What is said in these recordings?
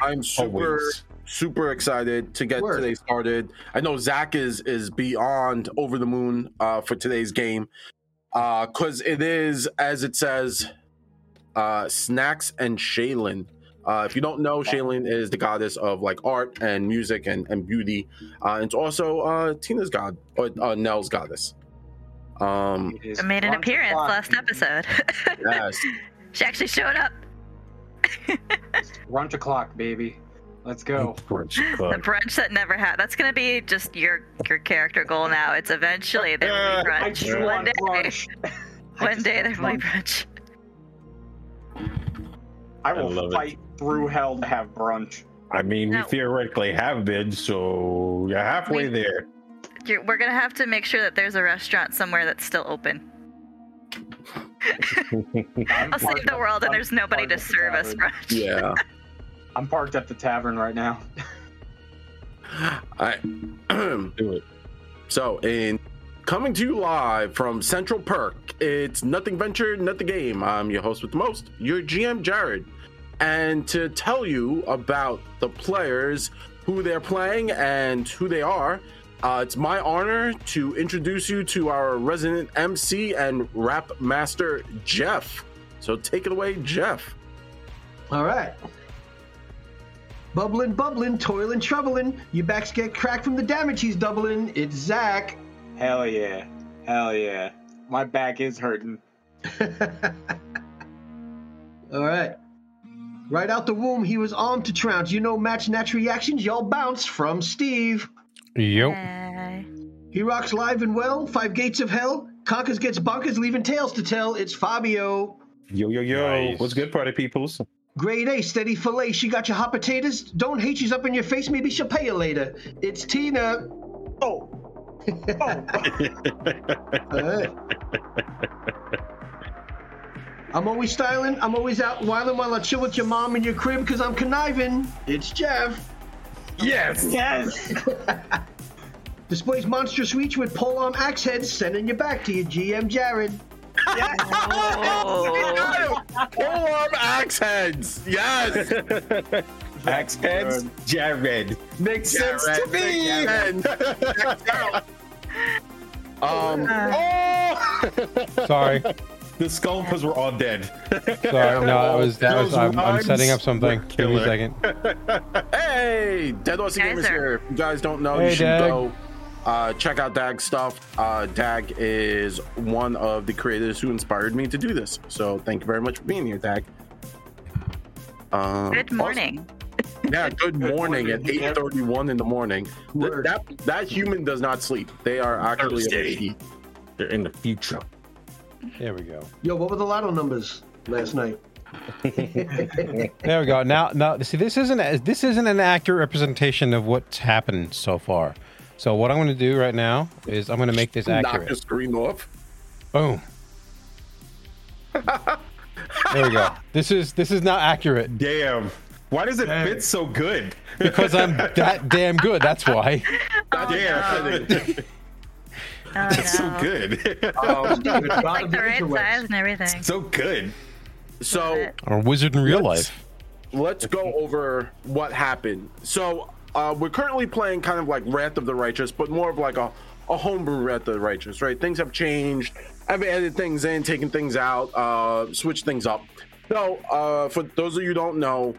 I'm super Always. super excited to get Word. today started. I know Zach is is beyond over the moon uh, for today's game because it is as it says, uh, snacks and Shelyn. Uh, if you don't know, Shelyn is the goddess of like art and music and, and beauty. Uh, it's also uh, Tina's god or uh, Nell's goddess. Um, I made an appearance last episode. yes. she actually showed up. Brunch o'clock, baby. Let's go. Brunch The brunch that never had. That's gonna be just your your character goal now. It's eventually there will be brunch. One day, brunch. I one day there will be brunch. brunch. I I will it. fight through hell to have brunch. I mean, No. we theoretically have been, so you're halfway We- there. You're, we're gonna have to make sure that there's a restaurant somewhere that's still open. I'm I'll save parked the at- world, and I'm there's nobody to serve us tavern. Yeah. I'm parked at the tavern right now. All right. Do it. So, in coming to you live from Central Perk, it's Nothing Venture, Nothing Game. I'm your host with the most, your GM Jared. And to tell you about the players, who they're playing, and who they are, uh, it's my honor to introduce you to our resident MC and rap master, Jeff. So, take it away, Jeff. All right. Bubbling, bubbling, toiling, troubling. Your backs get cracked from the damage he's doubling. It's Zach. Hell yeah. Hell yeah. My back is hurting. All right. Right out the womb, he was armed to trounce. You know, match natch reactions, y'all bounce from Steve. Yep. Yay. He rocks live and well. Five gates of hell. Conquers gets bonkers, leaving tales to tell. It's Fabio. Yo, yo, yo. Nice. What's good, party peoples? Grade A, steady fillet. She got your hot potatoes. Don't hate she's up in your face. Maybe she'll pay you later. It's Tina. Oh. oh. All right. I'm always styling. I'm always out wilding while I chill with your mom in your crib because I'm conniving. It's Jeff. Yes. yes. Displays monstrous reach with pole arm axe heads, sending you back to your GM Jared. Oh. Full arm axe heads. Yes. Axe heads, Jared. Makes sense to Jared, me. And- um, Oh! Sorry. The sculptors were all dead. Sorry. No, that was that was. I'm, I'm setting up something. were Give me a second. hey, Dead Aussie Guys Gamers are- here. If you guys don't know, Hey, you should Dag. go uh, check out Dag's stuff. Uh, Dag is one of the creators who inspired me to do this. So thank you very much for being here, Dag. Um, Good morning. also- yeah, good morning at morning. 8:31 in the morning. Th- Word. that that human does not sleep. They are actually Thursday. awake. They're in the future. There we go. Yo, what were the lotto numbers last night? There we go. Now, now, see, this isn't this isn't an accurate representation of what's happened so far. So what I'm going to do right now is I'm going to make this accurate. Knock the screen off. Boom. There we go. This is this is not accurate Damn. Why does it Dang. fit so good? because I'm that damn good. That's why. Damn. Oh, Oh, It's so good. Um, God Like the right interwebs. size and everything. so good. so I'm wizard in real Let's- life. let's go over what happened. So uh, we're currently playing kind of like Wrath of the Righteous, but more of like a, a homebrew Wrath of the Righteous, right? Things have changed. I've added things in, taken things out, uh, switched things up. So uh, for those of you who don't know,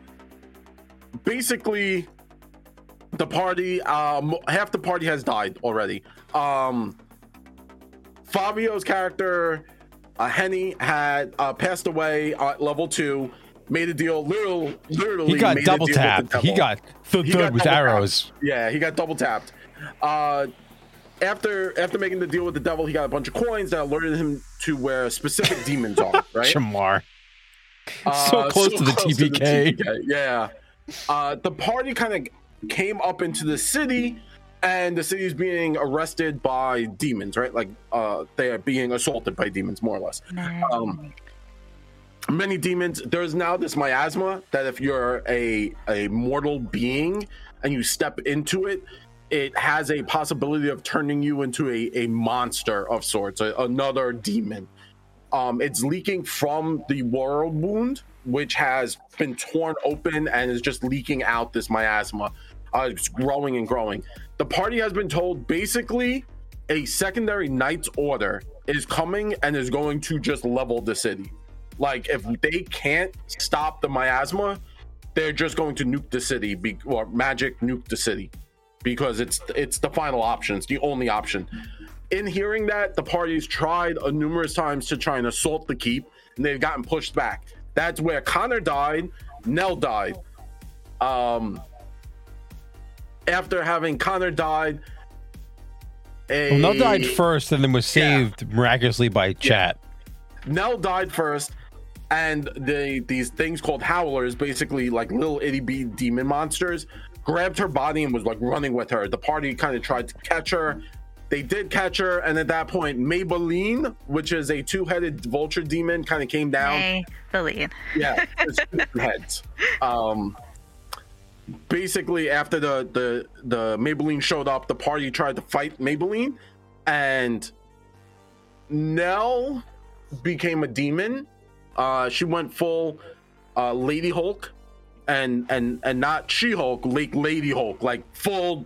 basically the party, um, half the party has died already. Um, Fabio's character, uh, Henny, had uh, passed away at level two. Made a deal, literal, literally. He got double tapped. He got thud He got with arrows. tapped. Yeah, he got double tapped. Uh, after after making the deal with the devil, he got a bunch of coins that alerted him to where specific demons are. Right, Shamar. Uh, so close to the TPK. TPK, Yeah, uh, the party kind of came up into the city, and the city is being arrested by demons. Right, like uh, they are being assaulted by demons, more or less um, many demons. There's now this miasma that if you're a a mortal being and you step into it, it has a possibility of turning you into a, a monster of sorts, a, another demon. Um, it's leaking from the world wound, which has been torn open and is just leaking out this miasma. Uh, it's growing and growing. The party has been told basically a secondary Knight's Order is coming and is going to just level the city. Like, if they can't stop the miasma, they're just going to nuke the city be, or magic nuke the city because it's it's the final option. It's the only option. In hearing that, the parties tried uh, numerous times to try and assault the keep, and they've gotten pushed back. That's where Connor died, Nell died. Um, after having Connor died, a, Well, Nell died first and then was saved miraculously by chat. Nell died first, and they these things called howlers, basically like little itty bitty demon monsters, grabbed her body and was like running with her. The party kind of tried to catch her. They did catch her, and at that point, Maybelline, which is a two-headed vulture demon, kind of came down. Hey, Celine. Yeah, it's two heads. Um, basically, after the the the Maybelline showed up, the party tried to fight Maybelline, and Nell became a demon. Uh, she went full uh, Lady Hulk, and and and not She Hulk, like Lady Hulk, like full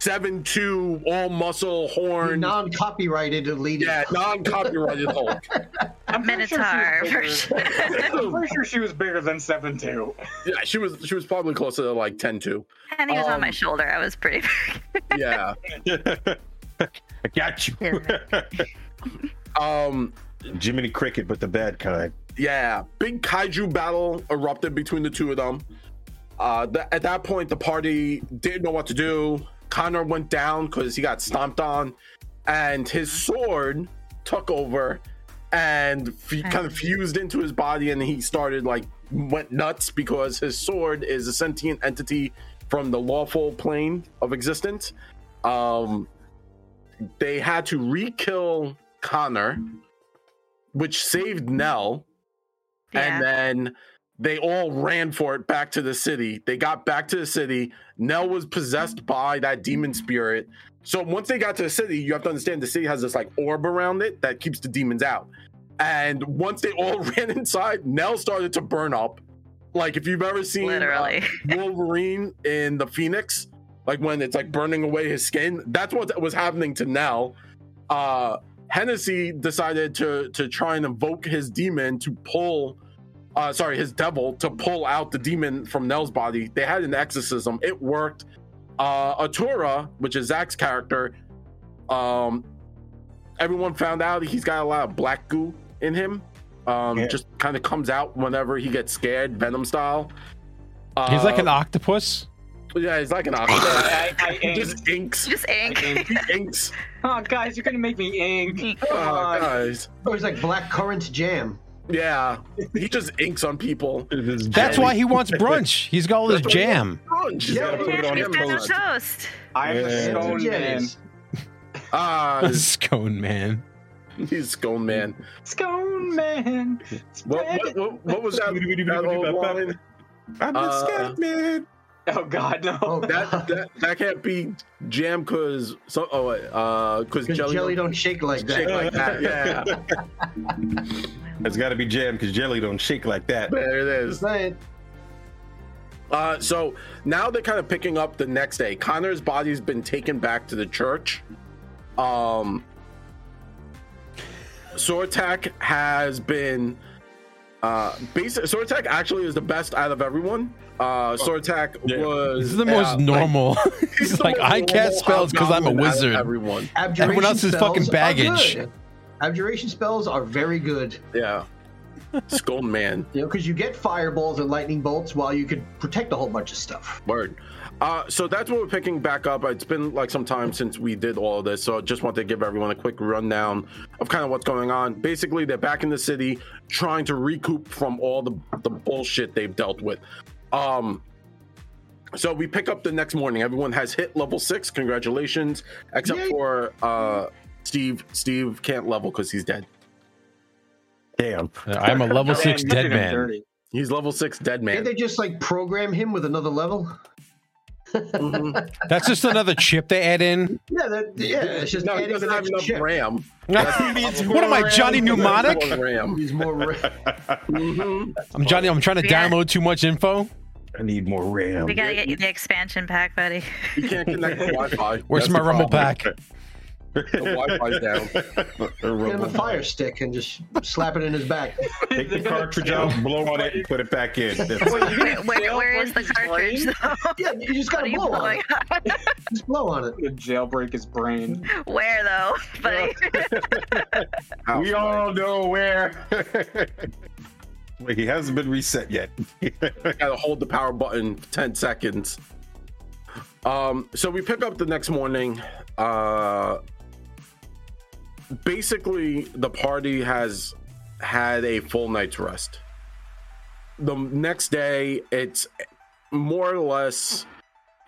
seven two, all muscle, horn. Non-copyrighted lady. yeah, non-copyrighted Hulk. I'm pretty sure she Minotaur was bigger- I'm pretty sure she was bigger than seven two. Yeah, she was she was probably closer to like 10-2. and he was on my Um, shoulder. I was pretty. Yeah. I got you. Um Jiminy Cricket, but the bad kind. yeah, big kaiju battle erupted between the two of them. Uh th- at that point the party didn't know what to do. Connor went down cuz he got stomped on and his sword took over and f- kind of fused into his body and he started like went nuts because his sword is a sentient entity from the lawful plane of existence. Um they had to re-kill Connor which saved Nell yeah. and then they all ran for it back to the city. They got back to the city. Nell was possessed by that demon spirit. So once they got to the city, you have to understand the city has this like orb around it that keeps the demons out. And once they all ran inside, Nell started to burn up. Like if you've ever seen uh, Literally. Wolverine in the Phoenix, like when it's like burning away his skin, that's what was happening to Nell. Uh Hennessy decided to to try and invoke his demon to pull uh sorry, his devil to pull out the demon from Nell's body. They had an exorcism. It worked. Uh Atura, which is Zach's character, um everyone found out he's got a lot of black goo in him. Um Yeah. just kind of comes out whenever he gets scared, venom style. He's like an Uh, octopus. yeah, he's like an octopus. I, I he inked. just inks. Just ink. Inks. Oh, guys, you're gonna make me ink. Come Oh, on. guys. It was like black currant jam. Yeah, he just inks on people. That's why he wants brunch. He's got all this jam. Brunch. He's Yeah, put it on he's his got toast. toast. I'm Yeah. the That's stone what jam man. is. Ah, Scone man. he's scone man. Scone man. What, what, what, what was that? that old line? I'm the Uh, scat man. Oh God, no. Oh, That, that that can't be jam because so oh wait, uh because Because jelly, jelly, don't don't shake like shake like that. Yeah, It's got to be jam because jelly don't shake like that. there it is. Uh, so now they're kind of picking up the next day. Connor's body's been taken back to the church. Um, Sortak has been uh, basic. Sortak actually is the best out of everyone. Uh, Sortak Yeah. was This is the most uh, normal. he's He's like, I cast normal spells because I'm a hobgoblin out of wizard. Everyone, Abjuration Everyone else is fucking spells are baggage. Abjuration spells are very good. yeah. Skull man. You know, because you get fireballs and lightning bolts while you could protect a whole bunch of stuff. Word. Uh, so that's what we're picking back up. It's been like some time since we did all of this, so I just want to give everyone a quick rundown of kind of what's going on. Basically, they're back in the city trying to recoup from all the the bullshit they've dealt with. Um, so we pick up the next morning. Everyone has hit level six. Congratulations, except Yay. for uh, Steve. Steve can't level because he's dead. Damn. I'm a level six you dead man. dirty. He's level six dead man. Can't they just like program him with another level? Mhm. That's just another chip they add in. Yeah, that, yeah, it's just No, he adding doesn't have enough chip. RAM. what am I, Johnny Mnemonic? More RAM. He's more RAM. Mhm. I'm Johnny. I'm trying to Yeah. download too much info. I need more RAM. We gotta get you the expansion pack, buddy. You can't connect to Wi-Fi. Where's That's my Rumble problem. pack? The Wi-Fi's down. Get him a fire stick and just slap it in his back. Take the cartridge out, blow on it, and put it back in. Where, where, where is the cartridge, though? Yeah, you just gotta blow on it. on? Just blow on it. The jailbreak his brain. Where, though, buddy? Ow. we all know where. Wait, he hasn't been reset yet. gotta hold the power button 10 seconds um so we pick up the next morning uh basically the party has had a full night's rest. The next day it's more or less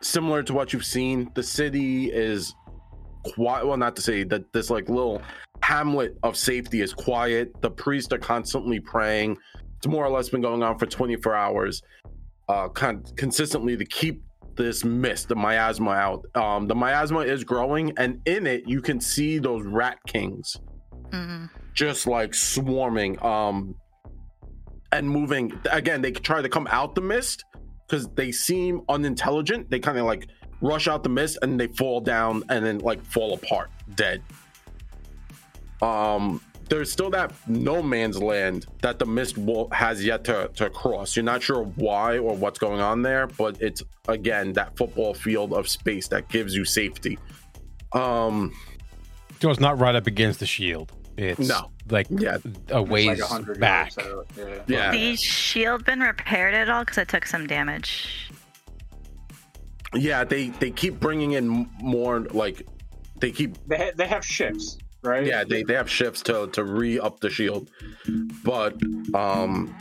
similar to what you've seen. The city is quiet well not to say that this like little hamlet of safety is quiet. The priests are constantly praying. It's more or less been going on for 24 hours uh con- consistently to keep this mist the miasma out. Um the miasma is growing and in it you can see those rat kings Mhm. just like swarming um and moving. Again they try to come out the mist because they seem unintelligent. They kind of like rush out the mist and they fall down and then like fall apart dead. Um there's still that no man's land that the mist will, has yet to, to cross you're not sure why or what's going on there but it's again that football field of space that gives you safety um So it's not right up against the shield. It's No. like yeah a It's ways like back. yards out. Yeah. yeah The shield been repaired at all? Because it took some damage. yeah they they keep bringing in m- more like they keep They, ha- they have ships, right? yeah they, they have shifts to to re-up the shield but um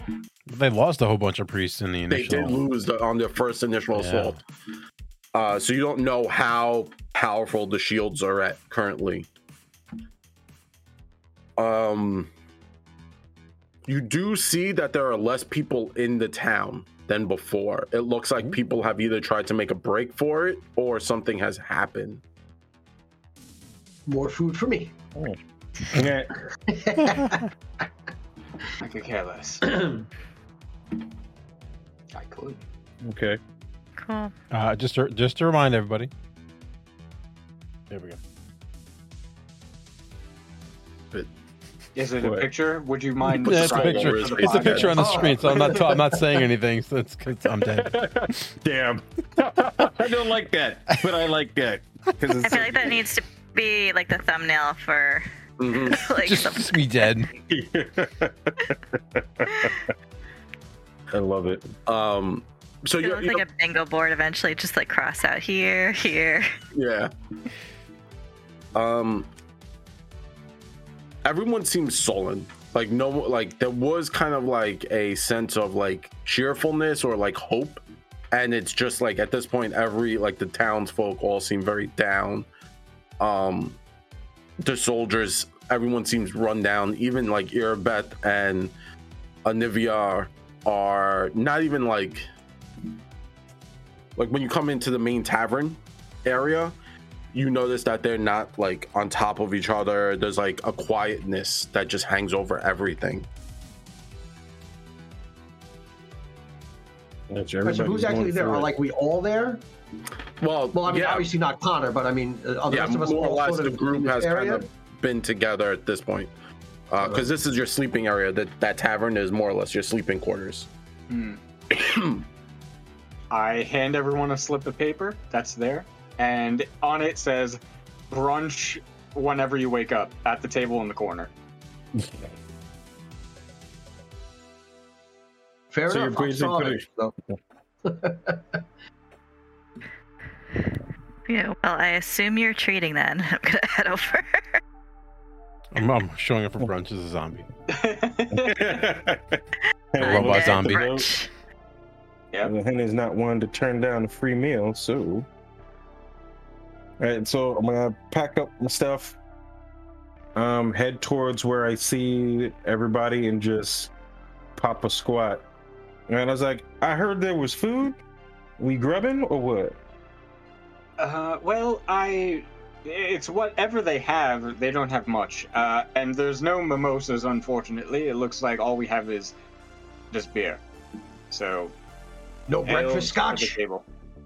They lost a whole bunch of priests in the initial. they did lose the, on their first initial Yeah. assault uh so you don't know how powerful the shields are at currently um you do see that there are less people in the town than before it looks like people have either tried to make a break for it or something has happened More food for me. Yeah. I could care less. I could. Okay. Cool. Uh, just to, just to remind everybody. There we go. Is it a What? picture? Would you mind? Yeah, it's a picture. it It's a picture on the Oh. screen, so I'm not. ta- I'm not saying anything. So it's, it's I'm dead. Damn. I don't like that, but I like that. 'Cause I it's- feel like that needs to be like the thumbnail for Mhm. like Just, some. just be dead. I love it. um so It you, looks you like a bingo board eventually, just like cross out here, here. Yeah. Um everyone seems sullen. Like no like there was kind of like a sense of like cheerfulness or like hope. And it's just like at this point every like the townsfolk all seem very down. Um the soldiers, everyone seems run down. Even like Irabeth and Anevia are not even like like when you come into the main tavern area, you notice that they're not like on top of each other. There's like a quietness that just hangs over everything. That's Right, so who's actually there? Are like we all there? Well, Well, I mean, yeah, obviously not Connor, but I mean, uh, the yeah, rest of us more or less sort the of in group this has kind of been together at this point. Because this is your sleeping area. That that tavern is more or less your sleeping quarters. Hmm. I hand everyone a slip of paper that's there, and on it says brunch whenever you wake up at the table in the corner. Fair So you're enough. I basically saw putting- it, so. Yeah, well, I assume you're treating then. I'm gonna head over. I'm, I'm showing up for brunch as a zombie. And robot Undead zombie. brunch. Yep. The hen is not one to turn down a free meal, so. All right, so I'm gonna pack up my stuff, um, head towards where I see everybody, and just pop a squat. And I was like, I heard there was food. We grubbing or what? Uh, well, I. It's whatever they have. They don't have much. Uh, and there's no mimosas, unfortunately. It looks like all we have is just beer. So. No breakfast scotch.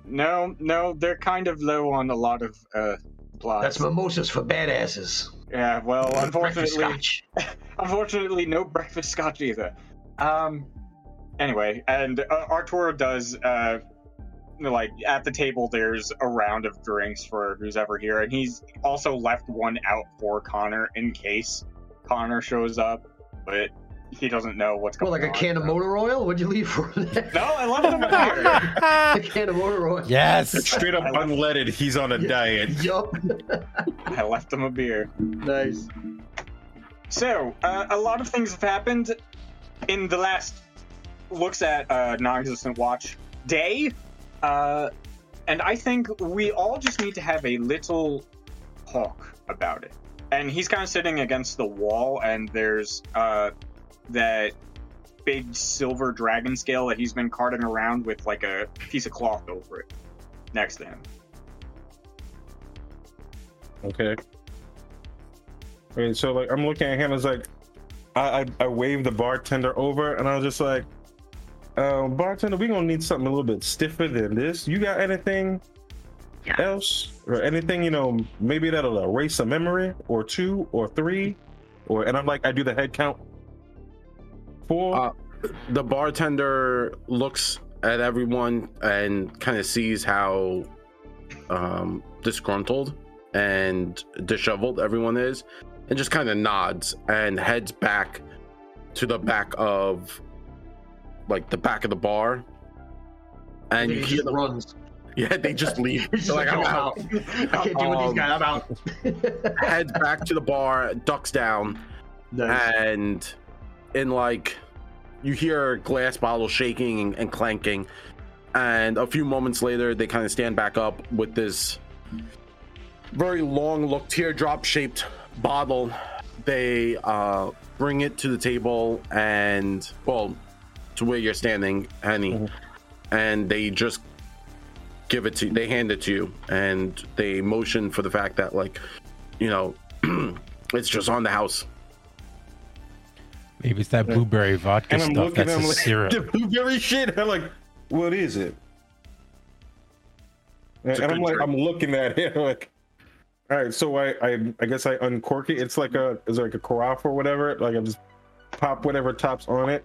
No, no, they're kind of low on a lot of uh, supplies. That's mimosas for badasses. Yeah, well, Breakfast unfortunately, scotch. unfortunately, no breakfast scotch either. Um, anyway, and uh, Arturo does uh, like at the table. There's a round of drinks for who's ever here, and he's also left one out for Connor in case Connor shows up, but he doesn't know what's going on. Well, going like a on. can of motor oil? What'd you leave for that? No, I left him a beer. a can of motor oil. yes. Straight up unleaded. He's on a Yeah. diet. Yup. I left him a beer. nice. So, uh, a lot of things have happened in the last looks at uh, non-existent watch day, uh, and I think we all just need to have a little talk about it. And he's kind of sitting against the wall, and there's uh, that big silver dragon scale that he's been carting around with like a piece of cloth over it next to him. Okay. Okay, so like I'm looking at him as like I I, I waved the bartender over and I was just like, uh, bartender, we're gonna need something a little bit stiffer than this. You got anything Yeah. else? Or anything, you know, maybe that'll erase a memory or two or three? Or and I'm like, I do the head count. Four. Uh, the bartender looks at everyone and kind of sees how um, disgruntled and disheveled everyone is, and just kind of nods and heads back to the back of like the back of the bar. And you he hear them, runs. yeah, they just leave. They're like, I'm out. I can't deal with these Um, guys. I'm out. Heads back to the bar, ducks down, nice. and in like you hear glass bottles shaking and clanking and a few moments later they kind of stand back up with this very long look teardrop shaped bottle they uh bring it to the table and well to where you're standing henny Mhm. and they just give it to you. they hand it to you and they motion for the fact that like you know it's just on the house Maybe it's that blueberry vodka stuff. That's at a like syrup. the blueberry shit. I'm like, what is it? And, It's and I'm like, drink. I'm looking at it like, all right. So I, I, I guess I uncork it. It's like a, is like a carafe or whatever. Like I just pop whatever tops on it.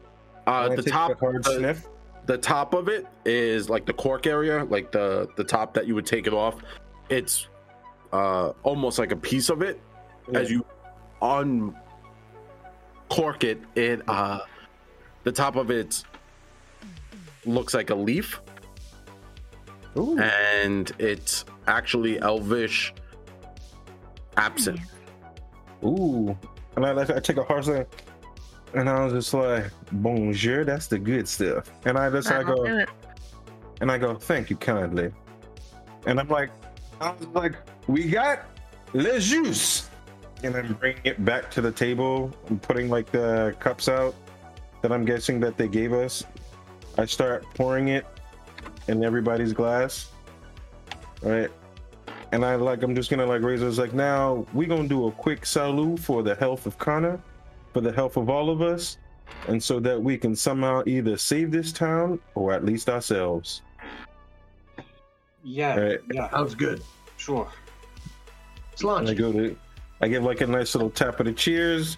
Uh the top hard the- sniff. the top of it is like the cork area like the the top that you would take it off it's uh almost like a piece of it as you uncork it it uh the top of it looks like a leaf Ooh. and it's actually elvish absinthe Ooh. And I, like I take a hard sniff. And I was just like, bonjour, that's the good stuff. And I just, I That'll go. And I go, thank you kindly. And I'm like, I was like, we got le juice. And I'm bringing it back to the table. I'm putting like the cups out that I'm guessing that they gave us. I start pouring it in everybody's glass. Right. And I like, I'm just gonna like raise it. It's like, now we gonna do a quick salute for the health of Connor, for the health of all of us, and so that we can somehow either save this town or at least ourselves. Yeah, Right. yeah, Sounds good. sure. Let's I go to, I give like a nice little tap of the cheers,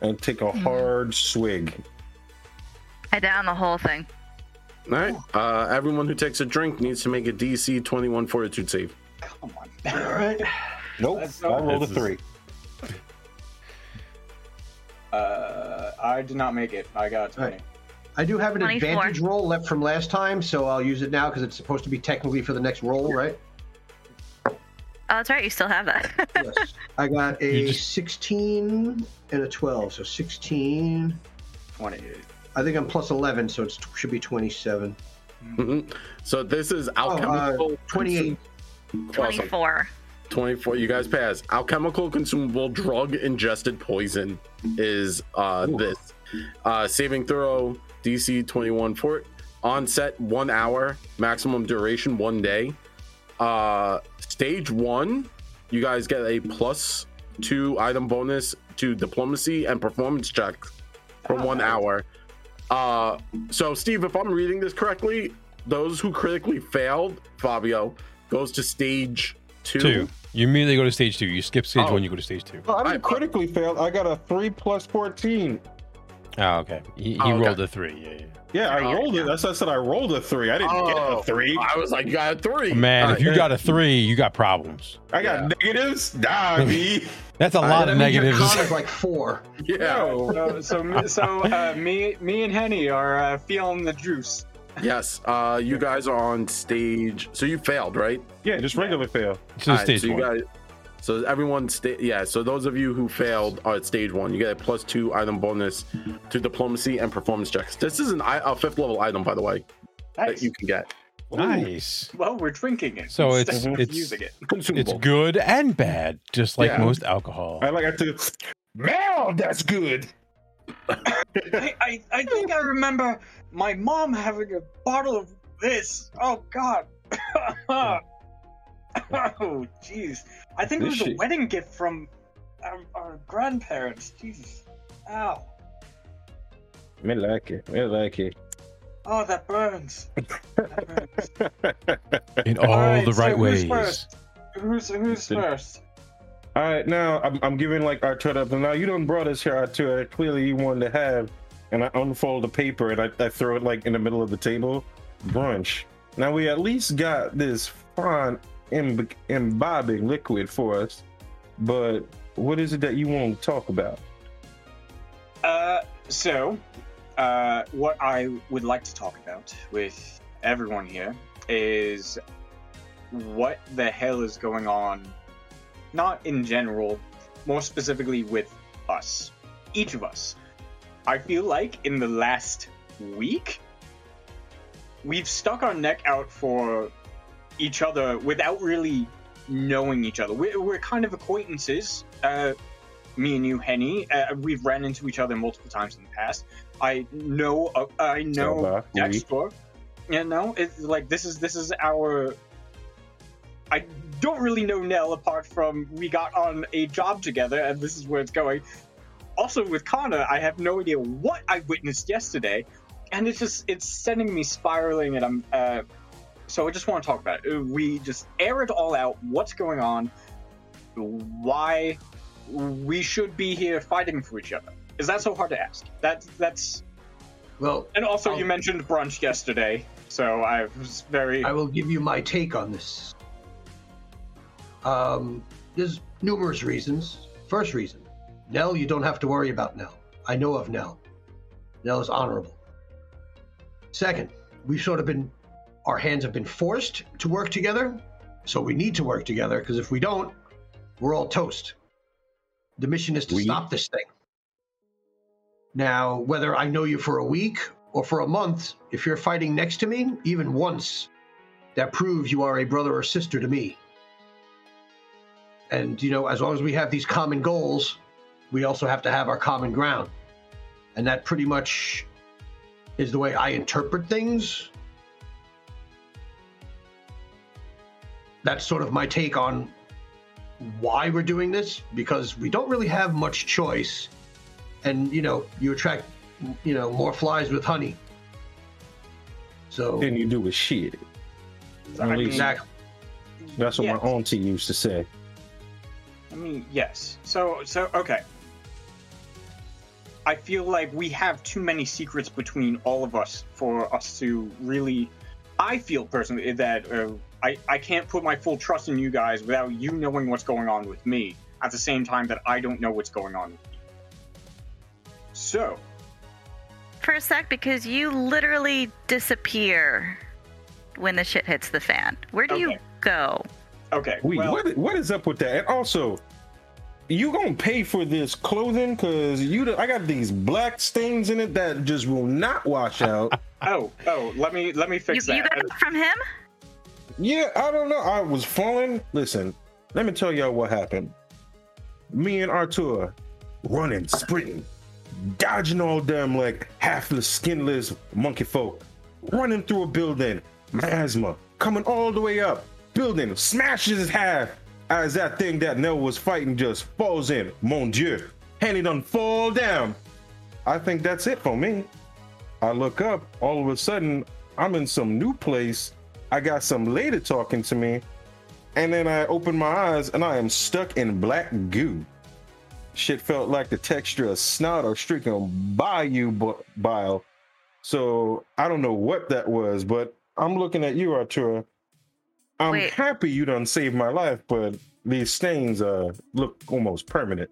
and take a hard swig. I down the whole thing. all right uh everyone who takes a drink needs to make a dc 21 fortitude save Come on. All right. Nope, I not- rolled a This is- three. Uh, I did not make it. I got 20. I do have an 24. advantage roll left from last time, so I'll use it now because it's supposed to be technically for the next roll, right? Oh, that's right. You still have that. Yes. I got a just- 16 and a 12, so 16. 28. I think I'm plus 11, so it should be 27. Mhm. so this is Oh, uh, alchemical 28. Awesome. 24. 24 you guys pass alchemical consumable drug ingested poison is uh Ooh. this uh saving throw dc 21 fort onset one hour maximum duration one day uh stage one, you guys get a plus two item bonus to diplomacy and performance checks for Oh, one nice. hour. Uh, so Steve, if I'm reading this correctly, those who critically failed, Fabio, goes to stage two. Two. You immediately go to stage two. You skip stage Oh. one, you go to stage two. Oh, I didn't I- critically fail. I got a three plus fourteen. Oh, okay. He, he Oh, okay. rolled a three. Yeah, yeah. Yeah, I Oh, rolled it. That's why I said I rolled a three. I didn't get Oh, a three. I was like, you got a three. Man, All if you right. got a three, you got problems. I got Yeah. negatives. Nah, me. That's a I- lot of means your negatives. like four. yeah. No. So, so, me- so uh, me, me and Henny are uh, feeling the juice. Yes. Uh, you guys are on stage. So you failed, right? Yeah, just regular fail. So All right, stage so you one. guys, so everyone, sta- yeah. So those of you who failed are at stage one. You get a plus two item bonus to diplomacy and performance checks. This is an i- a fifth level item, by the way, Nice. that you can get. Nice. Well, we're drinking it. So instead it's- of it's- using it. It's Consumable. good and bad, just like Yeah. most alcohol. I like I took. Man, that's good. I, I, I think I remember my mom having a bottle of this. Oh God. oh jeez. I think it This was a wedding gift from our, our grandparents. Jesus. Ow. Me like it. Me like it. Oh, that burns. That burns. In all Alright, the so right who's ways. first? Who's who's first? All right, now I'm, I'm giving like Artur up. Now you don't brought us here, Artur. Clearly you wanted to have, and I unfold the paper and I, I throw it like in the middle of the table. Brunch. Now we at least got this fine imb- imbibing liquid for us, but what is it that you want to talk about? Uh, so, uh, what I would like to talk about with everyone here is what the hell is going on, not in general, more specifically with us, each of us. I feel like in the last week, we've stuck our neck out for each other without really knowing each other. We're, we're kind of acquaintances. Uh, me and you, Henny, uh, we've ran into each other multiple times in the past. I know, uh, I know. Dexter. You know, it's like this is this is our. I don't really know Nell apart from we got on a job together, and this is where it's going. Also, with Connor, I have no idea what I witnessed yesterday, and it's just it's sending me spiraling, and I'm. Uh, so I just want to talk about it. We just air it all out. What's going on? Why we should be here fighting for each other? Is that so hard to ask? That that's Well, and also, I'll- you mentioned brunch yesterday, so I was very. I will give you my take on this. Um, there's numerous reasons. First reason, Nell, you don't have to worry about Nell. I know of Nell. Nell is honorable. Second, we've sort of been, our hands have been forced to work together, so we need to work together because if we don't, we're all toast. The mission is to We- stop this thing. Now, whether I know you for a week or for a month, if you're fighting next to me, even once, that proves you are a brother or sister to me. And, you know, as long as we have these common goals, we also have to have our common ground. And that pretty much is the way I interpret things. That's sort of my take on why we're doing this, because we don't really have much choice. And, you know, you attract, you know, more flies with honey. So, Then you do a shit. Exactly. That's what yes. my auntie used to say. I mean, yes. So, so okay. I feel like we have too many secrets between all of us for us to really. I feel personally that uh, I I can't put my full trust in you guys without you knowing what's going on with me. At the same time that I don't know what's going on with you. So, For a sec, because you literally disappear when the shit hits the fan. Where do you go? Okay. We well, what, what is up with that? And also, you gonna pay for this clothing? Cause you, I got these black stains in it that just will not wash out. oh, oh, let me let me fix you that. You got it from him? yeah, I don't know. I was falling. Listen, let me tell y'all what happened. Me and Artur running, sprinting, dodging all them like halfless, skinless monkey folk, running through a building, miasma coming all the way up. Building smashes half as that thing that Nell was fighting just falls in. Mon Dieu. And he done fall down. I think that's it for me. I look up, all of a sudden, I'm in some new place. I got some lady talking to me. And then I open my eyes and I am stuck in black goo. Shit felt like the texture of snot or streaking bayou bile. So I don't know what that was, but I'm looking at you, Artura. I'm Wait. happy you done saved my life, but these stains uh look almost permanent.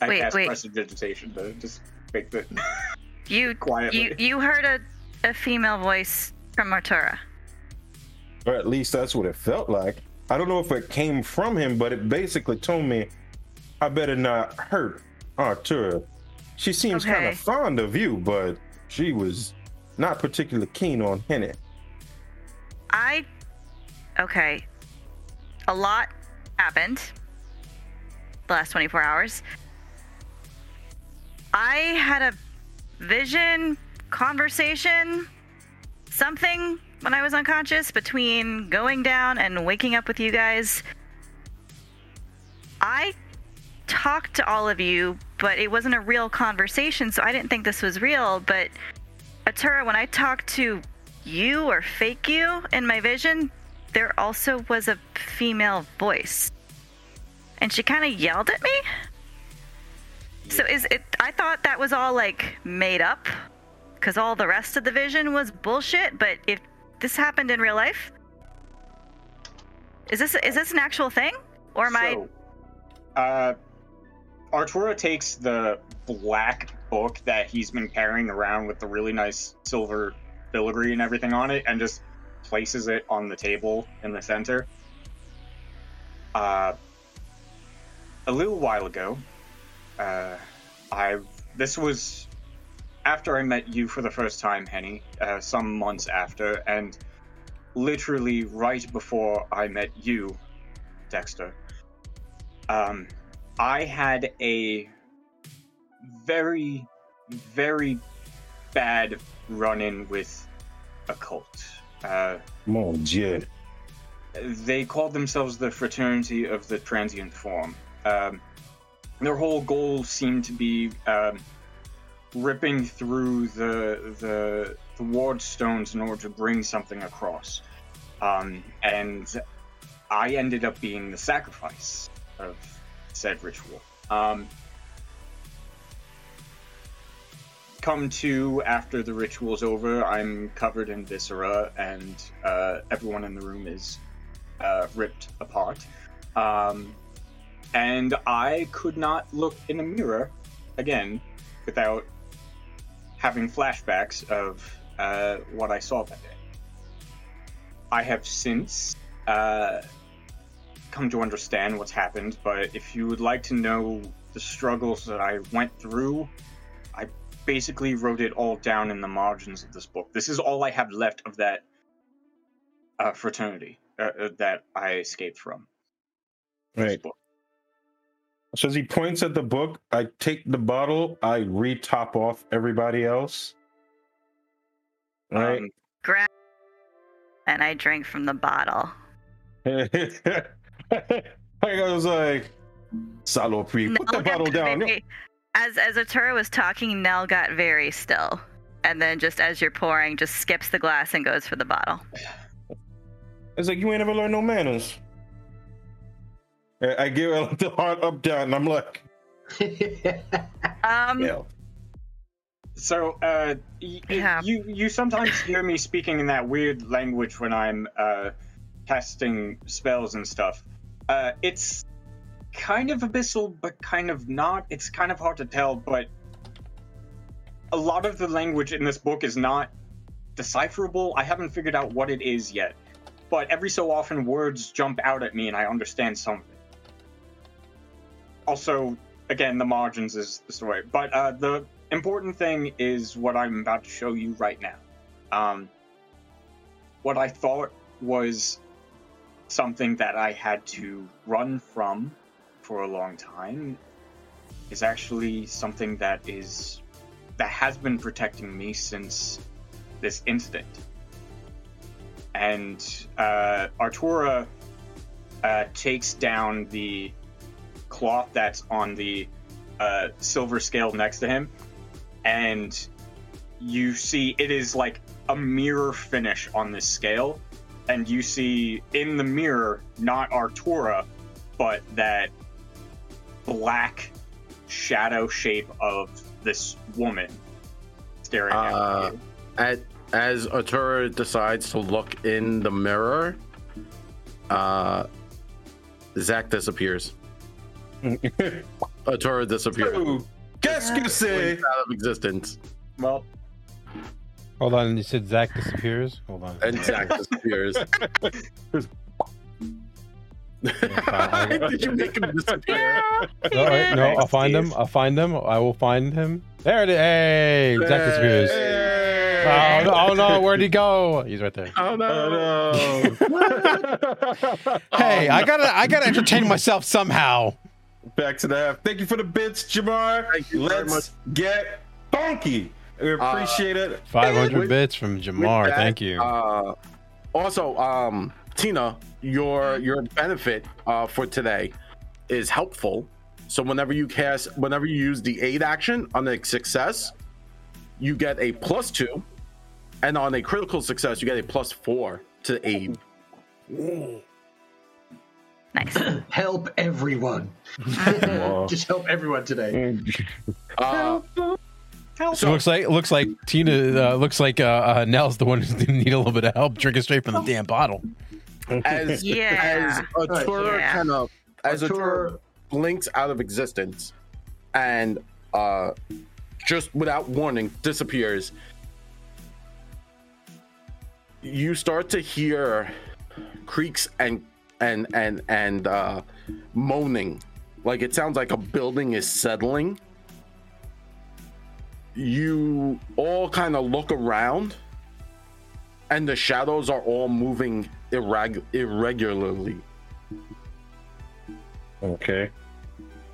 I Wait, cast wait. prestidigitation to just make the You quietly. you you heard a, a female voice from Artura. Or at least that's what it felt like. I don't know if it came from him, but it basically told me I better not hurt Artura. She seems kind of fond of you, but she was not particularly keen on Henny. I okay. A lot happened the last 24 hours. I had a vision, conversation, something when I was unconscious between going down and waking up with you guys. I talked to all of you, but it wasn't a real conversation, so I didn't think this was real. But Atura, when I talked to you or fake you in my vision, there also was a female voice. And she kind of yelled at me. So is it I thought that was all like made up cuz all the rest of the vision was bullshit, but if this happened in real life, is this is this an actual thing or am I So, uh, Artura takes the black book that he's been carrying around with the really nice silver filigree and everything on it, and just places it on the table in the center. Uh, a little while ago, uh, I this was after I met you for the first time, Henny, uh, some months after, and literally right before I met you, Dexter. Um, I had a very, very bad run-in with a cult. Uh, Mon Dieu. they called themselves the Fraternity of the Transient Form. Um, their whole goal seemed to be um, ripping through the, the the ward stones in order to bring something across, um, and I ended up being the sacrifice of said ritual. Um, come to after the ritual's over, I'm covered in viscera, and uh, everyone in the room is uh, ripped apart. Um, and I could not look in a mirror again without having flashbacks of uh, what I saw that day. I have since uh, come to understand what's happened, but if you would like to know the struggles that I went through, basically wrote it all down in the margins of this book. This is all I have left of that uh, fraternity uh, uh, that I escaped from. Right. So as he points at the book, I take the bottle, I re-top off everybody else. Right? Um, grab and I drink from the bottle. I was like, Salopri, put the bottle down. very- as as Atura was talking, Nell got very still, and then just as you're pouring, just skips the glass and goes for the bottle. It's like you ain't ever learned no manners. I I give her the heart up down, and I'm like, Um, yeah. So, uh, y- Yeah. you you sometimes hear me speaking in that weird language when I'm uh, casting spells and stuff. Uh, it's kind of abyssal, but kind of not. It's kind of hard to tell, but a lot of the language in this book is not decipherable. I haven't figured out what it is yet, but every so often words jump out at me and I understand something. Also, again, the margins is the story, but uh, the important thing is what I'm about to show you right now. Um, what I thought was something that I had to run from for a long time is actually something that is that has been protecting me since this incident. And uh, Artura uh, takes down the cloth that's on the uh, silver scale next to him, and you see it is like a mirror finish on this scale, and you see in the mirror not Artura, but that black shadow shape of this woman staring Uh, at you. At, as Atura decides to look in the mirror, uh, Zach disappears. Atura disappears. Ooh, Qu'est-ce que c'est? Out of existence. Well, Hold on, you said Zach disappears. Hold on. And Zach disappears. Did you make him disappear? No, wait, no, I'll find him. I'll find him. I will find him. There it is. Hey, Zach disappears. Oh no, oh no, where'd he go? He's right there. Oh no. Oh no. Hey, I gotta, I gotta entertain myself somehow. Back to the half. Thank you for the bits, Jamar. Thank you Let's get funky. We appreciate it. 500 With- bits from Jamar. that, Thank you. Uh, also, um, Tina, your your benefit uh, for today is helpful. So whenever you cast, whenever you use the aid action on a success, you get a plus two, and on a critical success, you get a plus four to aid. Nice. Help everyone. Just help everyone today. Uh, So it looks like, it looks like Tina, uh, looks like uh, uh, Nell's the one who's gonna need a little bit of help drinking straight from the damn bottle. as Yeah. as Atura Yeah. kind of as Atura blinks out of existence and uh just without warning disappears you start to hear creaks and and and and uh moaning like it sounds like a building is settling you all kind of look around and the shadows are all moving irreg- irregularly Okay.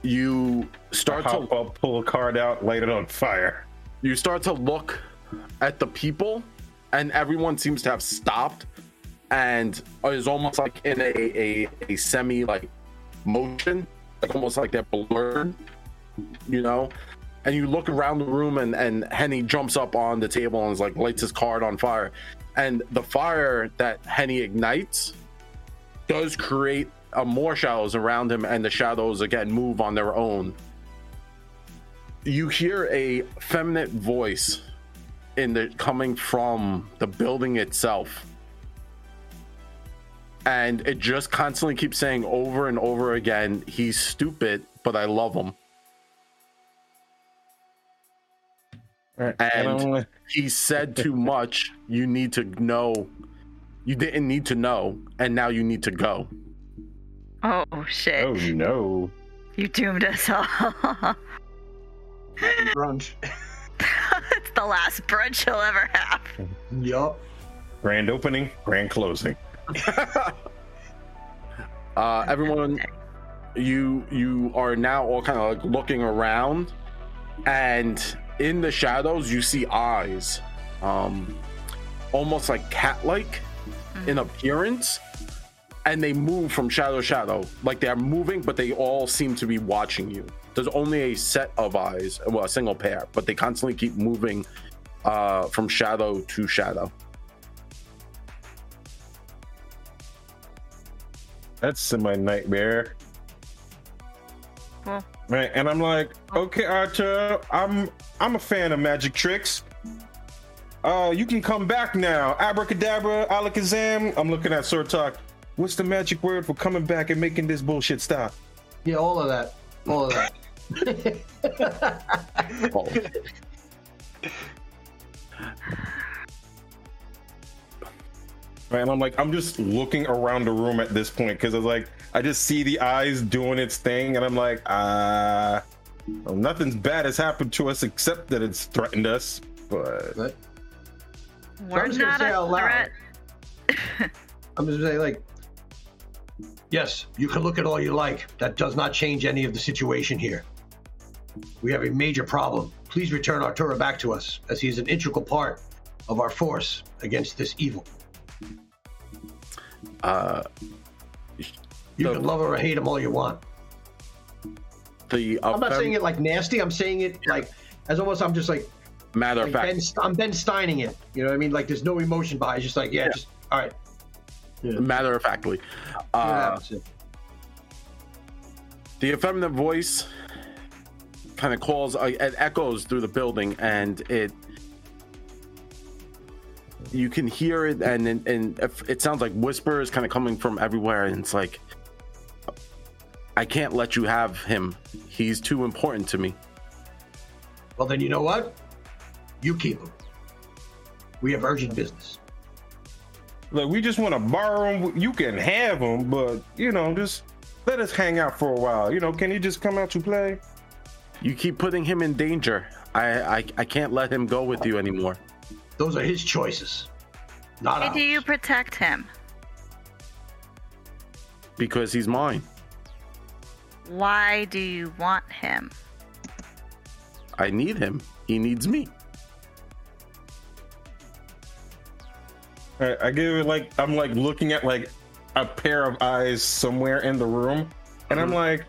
you start to pull a card out, light it on fire. you start to look at the people and everyone seems to have stopped and is almost like in a a, a semi like motion like almost like they're blurred you know and you look around the room and and henny jumps up on the table and is like lights his card on fire and the fire that henny ignites does create uh, more shadows around him and the shadows again move on their own. You hear a feminine voice in the coming from the building itself. And it just constantly keeps saying over and over again he's stupid but i love him. Alright, And- he said too much you need to know you didn't need to know and now you need to go Oh shit! oh no. You doomed us all. brunch. it's the last brunch he'll ever have. Yup. Grand opening, grand closing. uh everyone you you are now all kind of like looking around and in the shadows you see eyes um almost like cat-like in appearance. And they move from shadow to shadow. Like they're moving but they all seem to be watching you. There's only a set of eyes well a single pair but they constantly keep moving uh from shadow to shadow. That's my nightmare. Cool. Right, and I'm like, okay, Archer, I'm I'm a fan of magic tricks. Uh, you can come back now. Abracadabra, alakazam. I'm looking at Sword Talk. What's the magic word for coming back and making this bullshit stop? Yeah, all of that. All of that. Oh. Right, and I'm like, I'm just looking around the room at this point because I was like, I just see the eyes doing its thing, and I'm like, uh, well, nothing's bad has happened to us except that it's threatened us. But But We're just gonna not say a out loud. threat. I'm just saying, like, yes, you can look at all you like. That does not change any of the situation here. We have a major problem. Please return Artura back to us, as he is an integral part of our force against this evil. Uh You The- can love her or hate him all you want. The I'm not saying it like nasty. I'm saying it like as almost I'm just like, matter of fact, ben, I'm Ben Steining it. You know what I mean? Like there's no emotion behind. it. It's just like yeah, Yeah. just all right. Yeah. matter of factly. Uh, yeah. the effeminate voice kind of calls uh, it echoes through the building and it you can hear it and and, and if- it sounds like whispers kind of coming from everywhere and it's like i can't let you have him he's too important to me Well, then you know what? You keep him. We have urgent business. Look, we just want to borrow him. You can have him, but you know, just let us hang out for a while. You know, can you just come out to play? you keep putting him in danger i i, I can't let him go with you anymore Those are his choices, not Why ours. do you protect him? because he's mine Why do you want him? i need him he needs me I, I give it like I'm like looking at like a pair of eyes somewhere in the room, and I'm mm-hmm. like,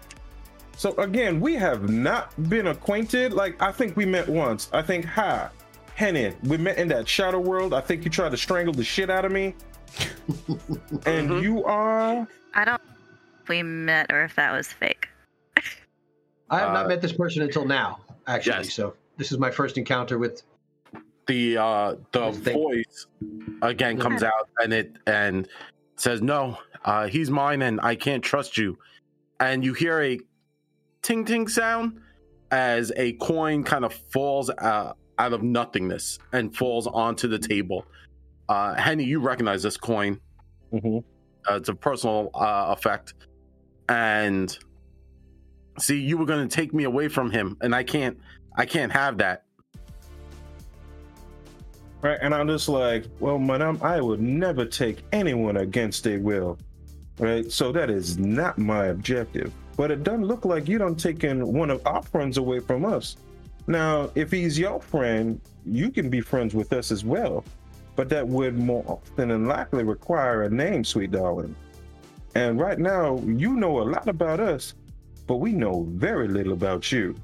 so again, we have not been acquainted. Like I think we met once. I think hi, Henny, we met in that shadow world. I think you tried to strangle the shit out of me, and Mhm. you are. I don't know if we met or if that was fake. I have Uh, not met this person until now, actually. yes. So this is my first encounter with. the uh the thing. voice again comes out and it and says no uh he's mine and i can't trust you and you hear a ting ting sound as a coin kind of falls uh, out of nothingness and falls onto the table uh henny you recognize this coin Mhm. uh, it's a personal uh, effect and see you were going to take me away from him and i can't i can't have that Right, and I'm just like, well, madam, I would never take anyone against their will. Right, so that is not my objective. But it doesn't look like you don't taking one of our friends away from us. Now, if he's your friend, you can be friends with us as well. But that would more often than likely require a name, sweet darling. And right now, you know a lot about us, but we know very little about you.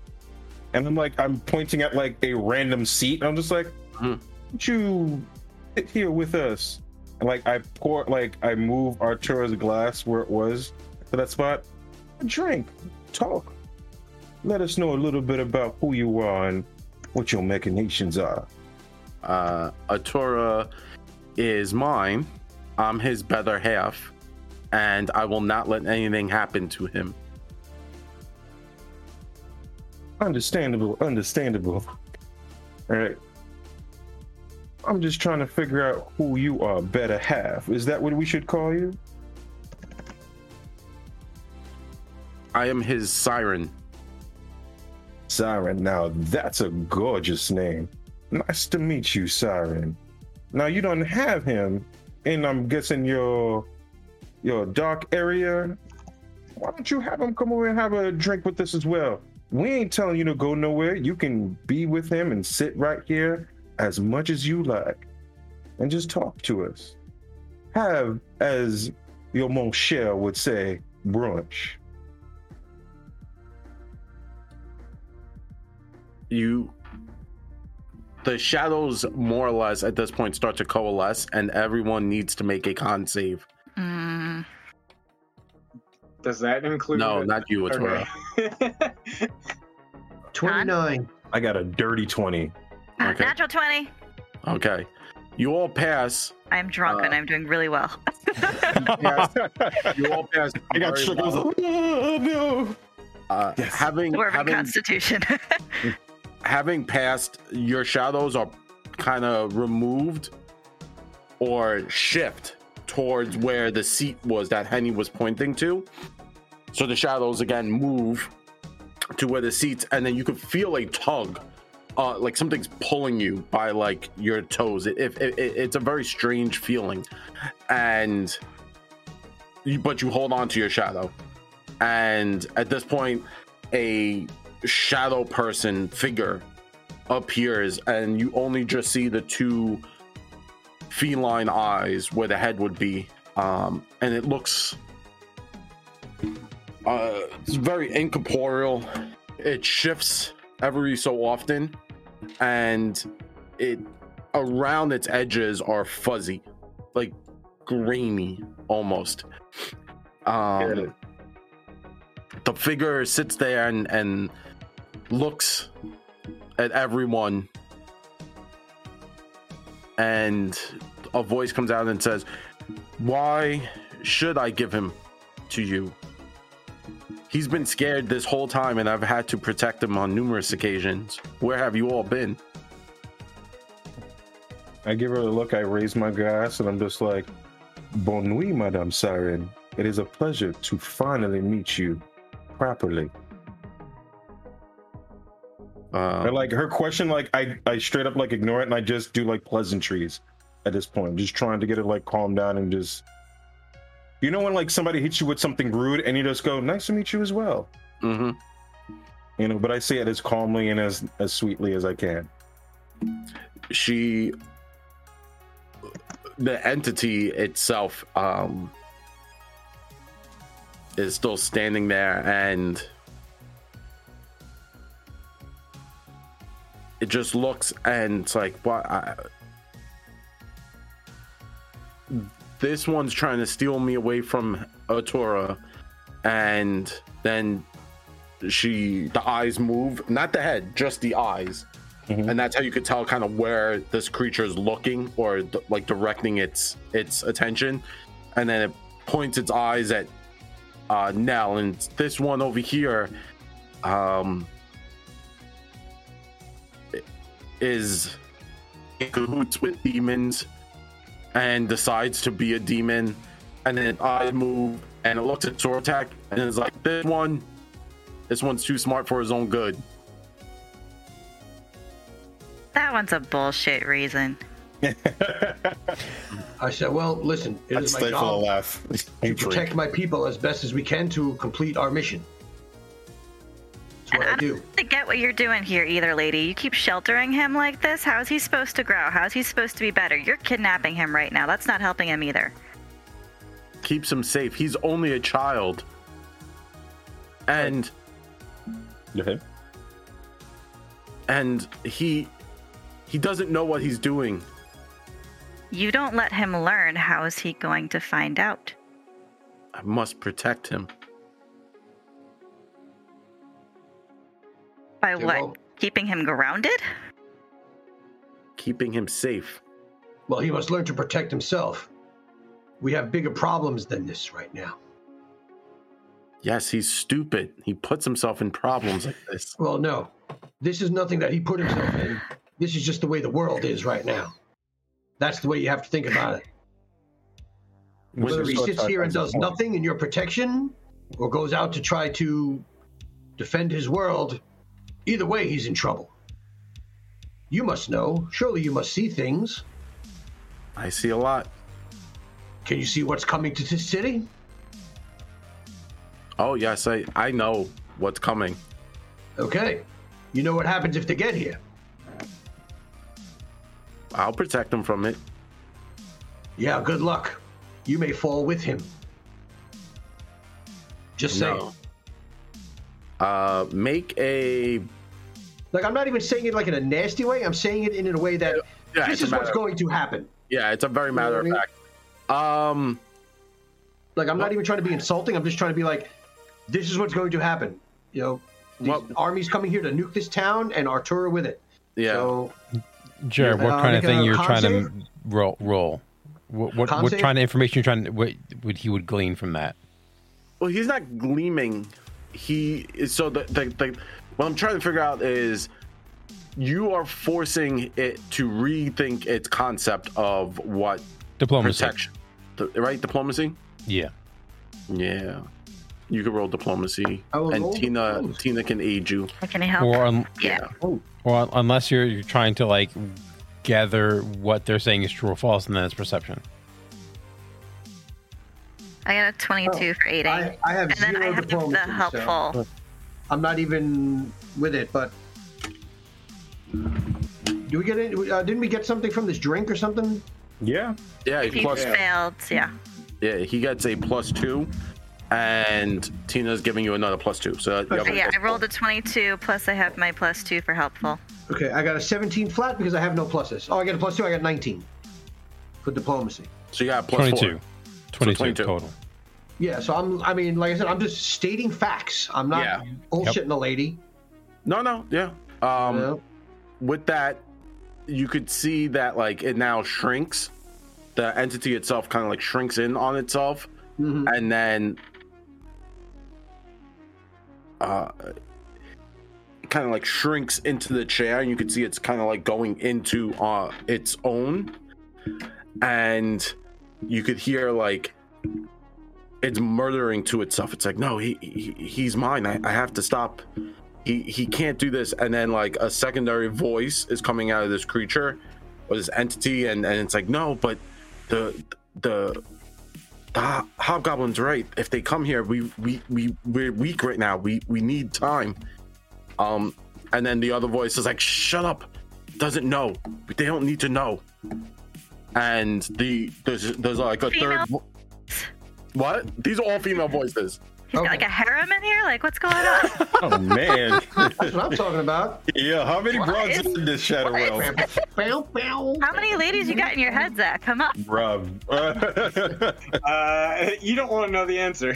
And I'm like, I'm pointing at like a random seat. I'm just like, mm-hmm. don't you sit here with us? And like I pour, like I move Arturo's glass where it was to that spot. Drink, talk. Let us know a little bit about who you are and what your machinations are. uh, Atura is mine. I'm his better half, and I will not let anything happen to him. Understandable, understandable. All right. I'm just trying to figure out who you are, better half. Is that what we should call you? I am his siren. Siren. Now that's a gorgeous name. Nice to meet you, Siren. Now you don't have him, and I'm guessing your your dark area. Why don't you have him come over and have a drink with us as well? We ain't telling you to go nowhere. You can be with him and sit right here as much as you like, and just talk to us. Have, as your mon cher would say, brunch. You. The shadows, more or less, at this point, start to coalesce, and everyone needs to make a con save. Mm, Does that include? No, not you, Atura. Okay. Twenty nine. I got a dirty twenty. Okay. Natural 20. Okay. You all pass. I'm drunk Uh, and I'm doing really well. You all pass. I got very shook. I was well. like, oh, no. Uh, Yes. having Dwarven having constitution. having passed, your shadows are kind of removed or shift towards where the seat was that Henny was pointing to. So the shadows again move to where the seats, and then you could feel a tug, uh, like something's pulling you by like your toes. It, it, it, it's a very strange feeling, and you, but you hold on to your shadow, and at this point, a shadow person figure appears and you only just see the two feline eyes where the head would be um and it looks uh, it's very incorporeal. It shifts every so often, and it around its edges are fuzzy, like grainy almost. Um, the figure sits there and, and looks at everyone, and a voice comes out and says, "Why should I give him to you?" He's been scared this whole time, and I've had to protect him on numerous occasions. Where have you all been? I give her a look. I raise my glass, and I'm just like, "Bonne nuit, Madame Siren. It is a pleasure to finally meet you properly." Uh, And like her question, like I, I straight up like ignore it, and I just do like pleasantries at this point, just trying to get it like calm down and just, you know, when like somebody hits you with something rude, and you just go, "Nice to meet you as well," mhm. you know. But I say it as calmly and as as sweetly as I can. she the entity itself um is still standing there and it just looks and it's like what I, this one's trying to steal me away from Atura and then she the eyes move not the head just the eyes. And that's how you could tell kind of where this creature is looking or d- like directing its its attention. And then it points its eyes at uh nell. And this one over here um is in cahoots with demons and decides to be a demon and then I move and it looks at Sortak and is like this one this one's too smart for his own good That one's a bullshit reason. I said, well, listen, it I'd is my stifle a job laugh. to protect my people as best as we can to complete our mission. That's what I I do. don't I get what you're doing here either, lady. You keep sheltering him like this. How is he supposed to grow? How is he supposed to be better? You're kidnapping him right now. That's not helping him either. keeps him safe. He's only a child. And Okay. and he he doesn't know what he's doing. You don't let him learn. How is he going to find out? I must protect him. By Okay, what? well- Keeping him grounded? Keeping him safe. Well, he must learn to protect himself. We have bigger problems than this right now. Yes, he's stupid. He puts himself in problems like this. Well, no. This is nothing that he put himself in. This is just the way the world is right now. That's the way you have to think about it. Whether he sits here and does nothing in your protection or goes out to try to defend his world, either way, he's in trouble. You must know. Surely you must see things. I see a lot. Can you see what's coming to this city? Oh yes, I I know what's coming. Okay. You know what happens if they get here. I'll protect him from it. Yeah, good luck. You may fall with him. Just saying. No. Uh, make a Like, I'm not even saying it like in a nasty way. I'm saying it in a way that yeah. this it's a is what's matter- going to happen. Yeah, it's a very know matter what of fact. Um, Like, I'm not even trying to be insulting. I'm just trying to be like, this is what's going to happen. You know, these Well- armies coming here to nuke this town and Artura with it. yeah. So, Jared, what uh, kind of thing you're trying save? to roll? Roll. What what, what kind of information you're trying to? What would he would glean from that? Well, he's not gleaming. He is so the, the, the what I'm trying to figure out is you are forcing it to rethink its concept of what Diplomacy. protection, right? Diplomacy. Yeah. Yeah, you can roll diplomacy, and roll Tina diplomacy. Tina can aid you. Can he help? Or un- yeah. Oh. or unless you're you're trying to like gather what they're saying is true or false, and then it's perception. I got a 22 for aiding. I, I have and then I have the diplomacy. so helpful. I'm not even with it, but. Do we get it? Uh, didn't we get something from this drink or something? Yeah. Yeah, If he plus failed, yeah. yeah, he gets a plus two, and Tina's giving you another plus two. So you have a yeah, I rolled a 22, plus I have my plus two for helpful. Okay, I got a 17 flat because I have no pluses. Oh, I got a plus two. I got 19 for diplomacy. So you got a plus 22. four. 22, 22. total. Yeah, so I'm. I mean, like I said, I'm just stating facts. I'm not Yeah. bullshitting the lady. No, no, yeah. Um, you know? with that, you could see that like it now shrinks. The entity itself kind of like shrinks in on itself, Mhm. and then uh, kind of like shrinks into the chair, and you can see it's kind of like going into uh its own, and you could hear like it's murdering to itself. It's like, no, he, he he's mine. I, I have to stop. He he can't do this. And then like a secondary voice is coming out of this creature or this entity and and it's like no but the the the hobgoblin's right? If they come here we we we we're weak right now. We we need time. Um and then the other voice is like shut up. Doesn't know. They don't need to know and the there's there's like a Female? third vo- what these are all female voices Got, Like a harem in here? Like, what's going on? Oh man. That's what I'm talking about. yeah, how many What broads is- in this shadow realm? Bow, bow. How many ladies you got in your head, Zach? Come up. Bruv. Uh, you don't want to know the answer.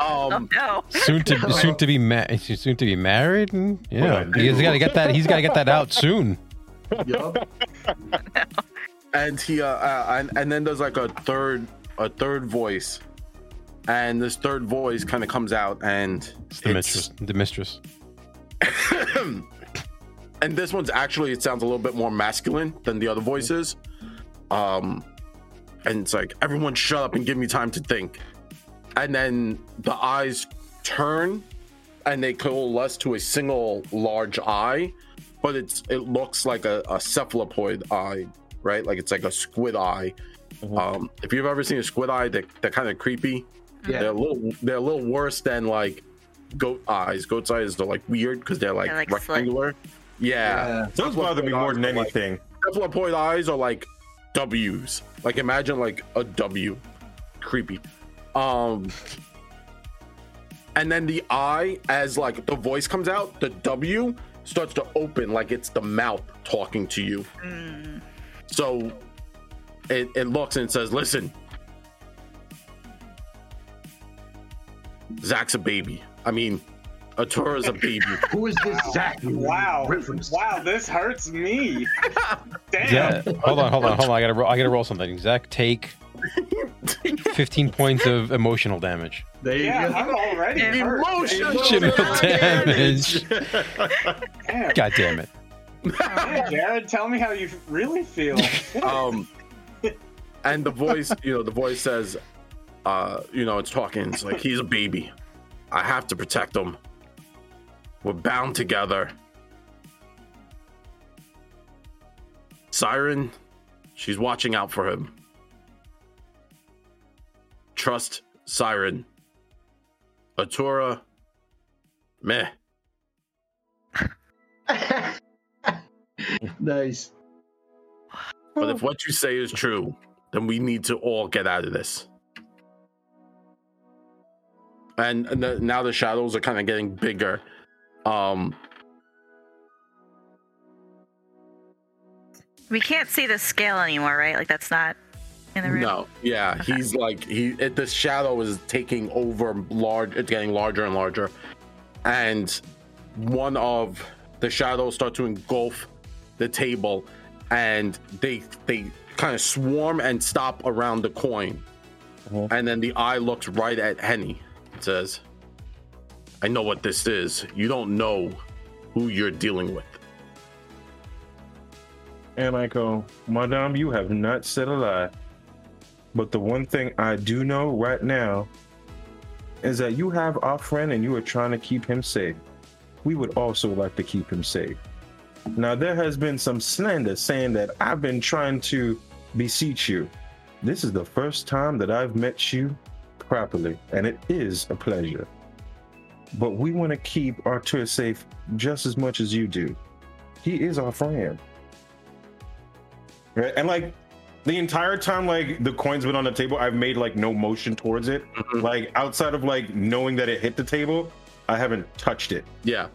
Oh um no. Soon to soon to be ma- soon to be married. And, yeah, he's got to get that. He's got to get that out soon. Yup. And he uh, uh and, and then there's like a third a third voice and this third voice kind of comes out and It's the it's- mistress. The mistress. and this one's actually it sounds a little bit more masculine than the other voices um and it's like everyone shut up and give me time to think and then the eyes turn and they coalesce to a single large eye but it's it looks like a, a cephalopoid eye right like it's like a squid eye Mhm. um if you've ever seen a squid eye they're, they're kind of creepy Yeah. they're a little they're a little worse than like goat eyes goat's eyes are like weird because they're like They're, like, slit. rectangular yeah, Yeah. Those bother me more than Like- anything. cephalopoid eyes are like W's. Like imagine like a W. Creepy. Um and then the eye as like the voice comes out, the W starts to open like it's the mouth talking to you. Mm. So it, it looks and says, listen. Zach's a baby. I mean, Atura's a baby. Who is this Zach? wow. Reference. Wow, this hurts me. Damn. Yeah. hold on, hold on, hold on. I gotta, roll, I gotta roll something. Zach, take 15 points of emotional damage. There you Yeah, go. I'm already hurt. Emotional Emotional damage. Damn. God damn it. Hey, Jared, tell me how you really feel. um and the voice you know the voice says uh you know it's talking it's like he's a baby. I have to protect him. We're bound together. Siren she's watching out for him. Trust siren. Atura meh nice. but if what you say is true then we need to all get out of this and, and the, now the shadows are kind of getting bigger um We can't see the scale anymore, right? Like that's not in the room. no yeah he's like he it, the shadow is taking over large it's getting larger and larger and one of the shadows start to engulf the table and they they kind of swarm and stop around the coin Mhm. and then the eye looks right at henny it says i know what this is you don't know who you're dealing with And I go, Madame, you have not said a lie. But the one thing I do know right now is that you have our friend and you are trying to keep him safe. We would also like to keep him safe. Now, there has been some slander saying that I've been trying to beseech you. This is the first time that I've met you properly, and it is a pleasure. But we want to keep Artur safe just as much as you do. He is our friend. Right? And like the entire time like the coin's been on the table, I've made like no motion towards it. Mhm. Like outside of like knowing that it hit the table, I haven't touched it. Yeah.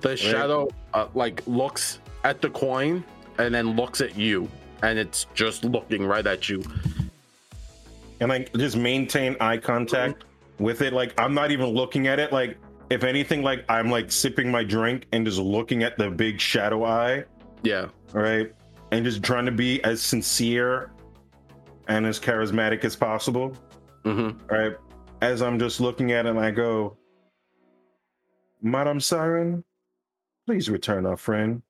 The shadow uh, like looks at the coin and then looks at you, and it's just looking right at you. and like just maintain eye contact with it. Like I'm not even looking at it. Like if anything, like I'm like sipping my drink and just looking at the big shadow eye, Yeah. right? And just trying to be as sincere and as charismatic as possible, Mm-hmm. right? As I'm just looking at it, and I go, Madam Siren, please return our friend,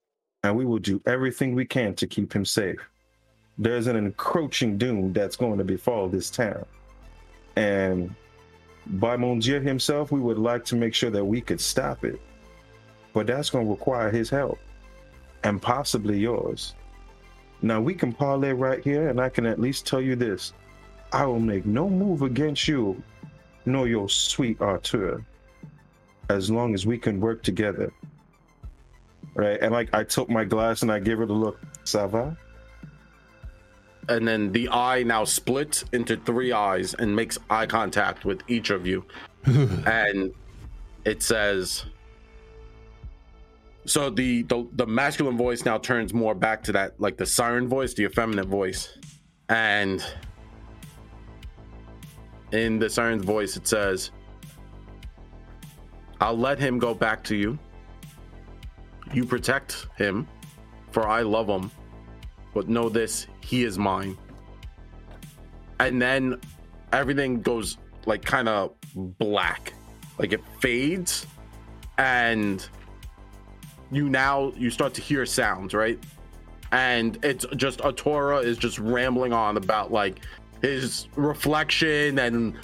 and we will do everything we can to keep him safe. There's an encroaching doom that's going to befall this town. And by Mon himself, we would like to make sure that we could stop it. But that's going to require his help, and possibly yours. Now, we can parlay right here, and I can at least tell you this I will make no move against you, nor your sweet Arthur, as long as we can work together. Right? And like, I took my glass and I give it a look. Ça va? And then the eye now splits into three eyes and makes eye contact with each of you. and it says so the, the the masculine voice now turns more back to that like the siren voice the effeminate voice and in the siren's voice it says i'll let him go back to you you protect him for i love him but know this he is mine. And then everything goes like kind of black. Like it fades and you now you start to hear sounds right? And it's just Atura is just rambling on about like his reflection and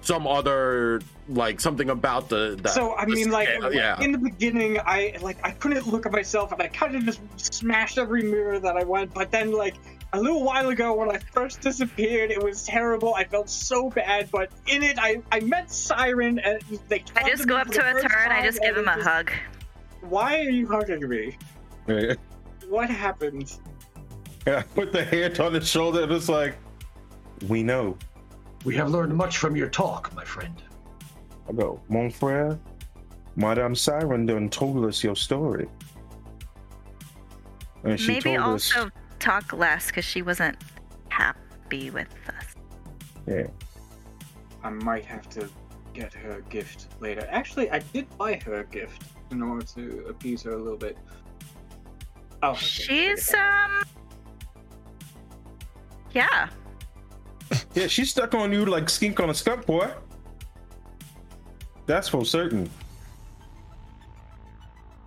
some other like something about the, the so I the mean, like yeah in the beginning, I like I couldn't look at myself, and I kind of just smashed every mirror that I went. But then, like a little while ago, when I first disappeared, it was terrible. I felt so bad. But in it, I I met Siren, and they. I just me go up to a first turn. I just give him it a hug. Why are you hugging me? What happened? And I put the hand on his shoulder and it's like, we know. We have learned much from your talk, my friend. I go, mon frere, Madame Siren done told us your story. And she Maybe told us, also talk less because she wasn't happy with us. yeah. I might have to get her a gift later. Actually, I did buy her a gift in order to appease her a little bit. Oh. She's um. Yeah, Yeah, she's stuck on you like skink on a skunk, boy. That's for certain.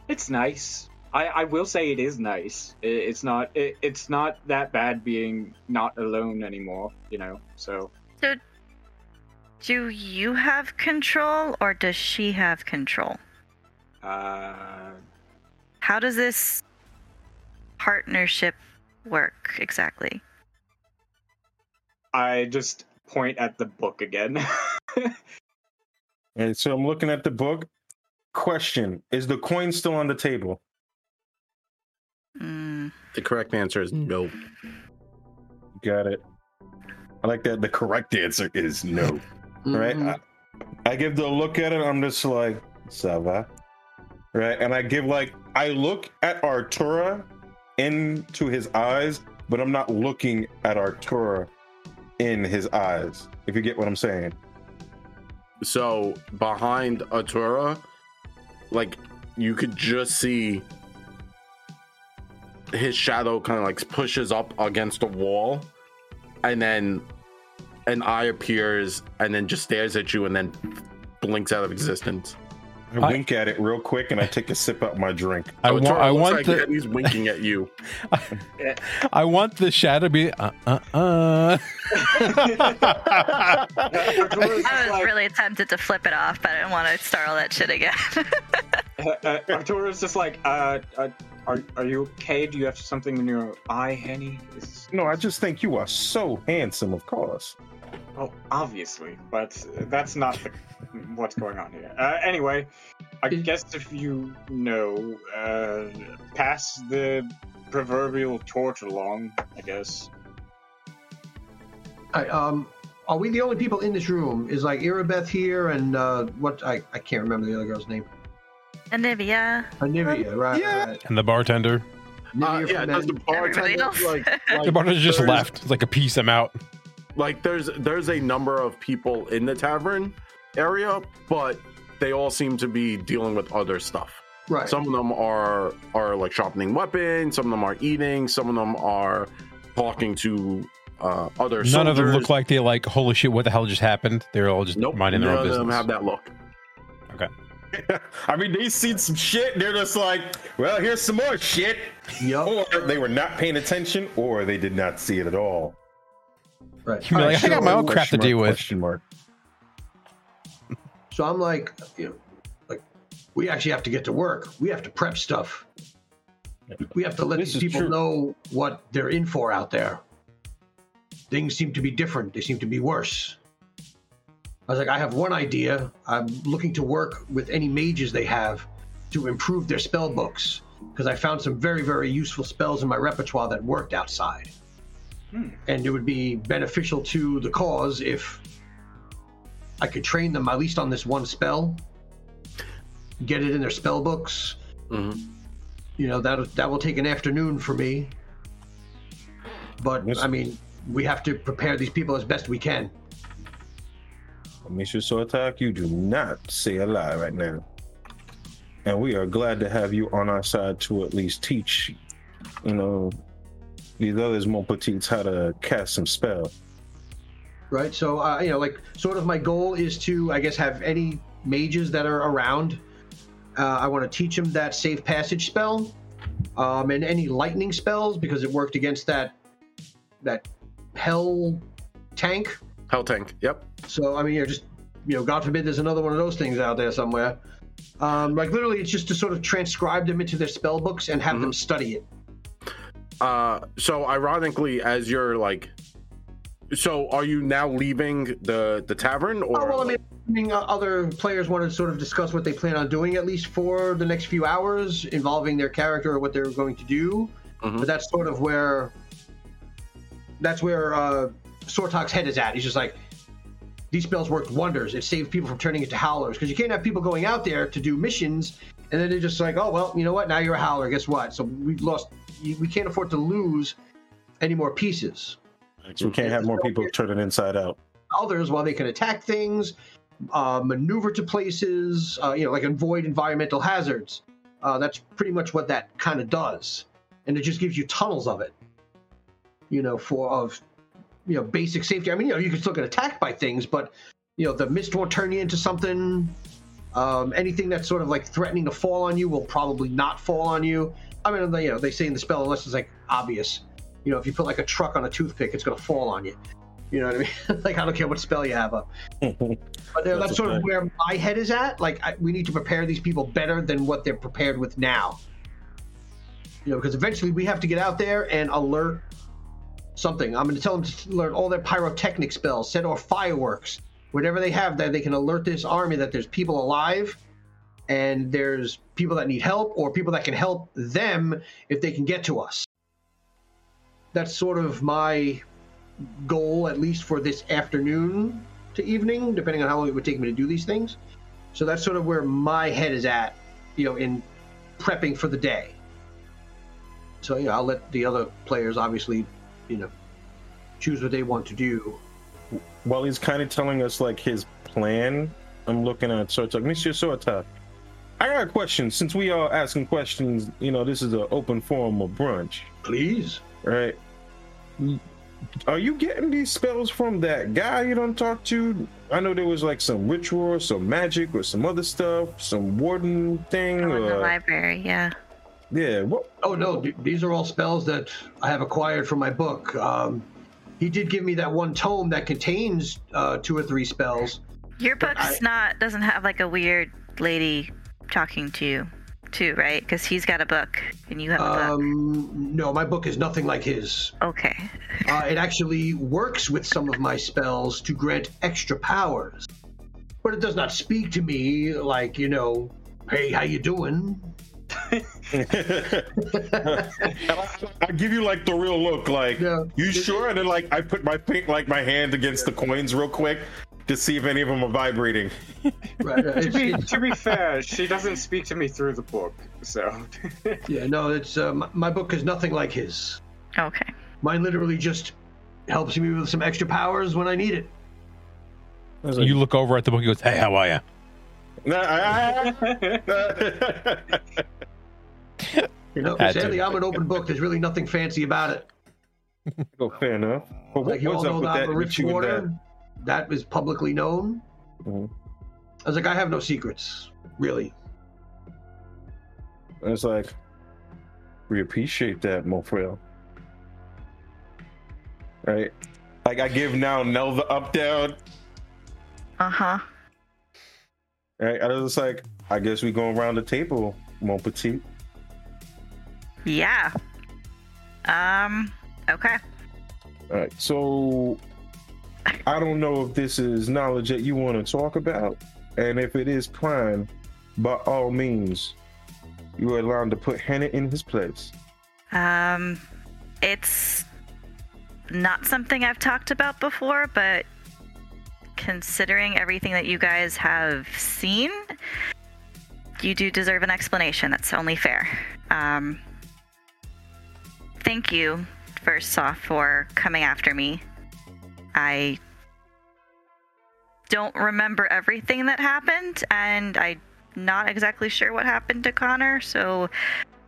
It's nice. I, I will say it is nice. It, it's not it, it's not that bad being not alone anymore. You know. So do you have control or does she have control? uh, How does this partnership work exactly? I just point at the book again. And so I'm looking at the book. Question Is the coin still on the table? Mm, the correct answer is no Got it. I like that. The correct answer is no. Right? Mhm. I, I give the look at it. I'm just like, ça va? Right? And I give like, I look at Artura into his eyes, but I'm not looking at Artura in his eyes. If you get what I'm saying. So behind Atura, like you could just see his shadow kind of like pushes up against the wall, and then an eye appears and then just stares at you and then blinks out of existence. I I- wink at it real quick and I take a sip out my drink. I So want. Atura I looks want like the. he's winking at you. I want the shadow to be. Uh, uh, uh. I was really tempted to flip it off, but I didn't want to start all that shit again. Uh, uh, Artura's just like, uh, uh, are are you okay? Do you have something in your eye, Henny? Is, No, I just think you are so handsome, of course. well, obviously, but that's not the, what's going on here. Uh, anyway, I guess if you know, uh, pass the proverbial torch along. I guess. I, um, are we the only people in this room? Is like Irabeth here and uh, what? I, I can't remember the other girl's name. Anevia. Anevia, right? yeah. right. And the bartender. Uh, Anevia yeah, from does the bartender else. like, like the bartender just left. It's like a piece him out. Like there's there's a number of people in the tavern area, but they all seem to be dealing with other stuff. right. Some of them are are like sharpening weapons. Some of them are eating. Some of them are talking to uh, other. None of them look like they like, holy shit, what the hell just happened? They're all just Nope. minding their own business. none own of business. them have that look. I mean, they seen some shit. They're just like, well, here's some more shit. Yup. Or they were not paying attention, or they did not see it at all. Right. You'd be like, I got my own crap to deal with. Mark. So I'm like, you know, like we actually have to get to work. We have to prep stuff. We have to let This these people true. know what they're in for out there. Things seem to be different. They seem to be worse. I was like, I have one idea. I'm looking to work with any mages they have to improve their spell books because I found some very, very useful spells in my repertoire that worked outside. And it would be beneficial to the cause if I could train them at least on this one spell, get it in their spell books. Mhm. You know that that will take an afternoon for me. But Yes. I mean, we have to prepare these people as best we can. Mr. Sotak, you do not say a lie right now. And we are glad to have you on our side to at least teach, you know, these others mon petites how to cast some spell. right? So, uh, you know, like sort of my goal is to, I guess, have any mages that are around. Uh, I want to teach them that safe passage spell, um, and any lightning spells because it worked against that that hell tank. Hell tank. Yep. So, I mean, you know, just you know, God forbid, there's another one of those things out there somewhere. Um, like literally, it's just to sort of transcribe them into their spell books and have them study it. Uh, so ironically, as you're like, so are you now leaving the the tavern or? Oh, well, I mean, I mean, uh, other players want to sort of discuss what they plan on doing at least for the next few hours, involving their character or what they're going to do. Mhm. But that's sort of where that's where uh, Sortok's head is at. He's just like, these spells worked wonders. It saved people from turning into howlers because you can't have people going out there to do missions and then they're just like, oh well, you know what? Now you're a howler. Guess what? So we've lost. We can't afford to lose any more pieces. So we can't have more people turning inside out. others while they can attack things, uh, maneuver to places, uh, you know, like avoid environmental hazards. Uh, that's pretty much what that kind of does, and it just gives you tunnels of it. You know, for of you know basic safety. I mean, you know, you can still get attacked by things, but you know, the mist won't turn you into something. Um, anything that's sort of like threatening to fall on you will probably not fall on you. I mean, you know, they say in the spell unless it's like obvious. You know, if you put like a truck on a toothpick, it's going to fall on you. You know what I mean? like I don't care what spell you have up. But uh, that's, That's a sort of where my head is at. Like I, we need to prepare these people better than what they're prepared with now. You know, because eventually we have to get out there and alert something. I'm going to tell them to learn all their pyrotechnic spells, set off fireworks, whatever they have that they can alert this army that there's people alive and there's people that need help or people that can help them if they can get to us. That's sort of my goal, at least for this afternoon to evening, depending on how long it would take me to do these things. So that's sort of where my head is at, you know, in prepping for the day. So yeah, I'll let the other players obviously, you know, choose what they want to do. While he's kind of telling us like his plan, I'm looking at So it's Sotak. Mr. Sotak, I got a question. Since we are asking questions, you know, this is an open forum of brunch, Please. right? Are you getting these spells from that guy you don't talk to? I know there was like some ritual, or some magic, or some other stuff, some warden thing. Oh, in the library, yeah. Yeah, what? Oh no, th- these are all spells that I have acquired from my book. Um, he did give me that one tome that contains uh, two or three spells. Your book's I- not doesn't have like a weird lady talking to you, too, right? Because he's got a book and you have a book. Um, no, my book is nothing like his. Okay. Uh, it actually works with some of my spells to grant extra powers, but it does not speak to me like you know, hey, how you doing? I, I give you like the real look, like Yeah. you sure? And then like I put my pink like my hand against the coins real quick to see if any of them are vibrating. Right. uh, To be, to be fair, she doesn't speak to me through the book, so. yeah, no, it's uh, my, my book is nothing like his. Okay. Mine literally just helps me with some extra powers when I need it. I like, You look over at the book. He goes, "Hey, how are you?" "Nah, I- I- You know, Had to. sadly, I'm an open book. There's really nothing fancy about it. oh, fair enough. But what Like you all was know up with that that? I'm a with rich you and warder. That is publicly known. Mhm. I was like, I have no secrets, really. And it's like, we appreciate that, Mofril. Right? Like I give now Nell the up down. Uh huh. Right? I was just like, I guess we going around the table, mon petit. Yeah. Um. Okay. All right, so I don't know if this is knowledge that you want to talk about, and if it is prime, by all means, you are allowed to put Hannah in his place. Um, it's not something I've talked about before, but considering everything that you guys have seen, you do deserve an explanation. That's only fair. Um, thank you, first off, for coming after me. I don't remember everything that happened, and I'm not exactly sure what happened to Connor, so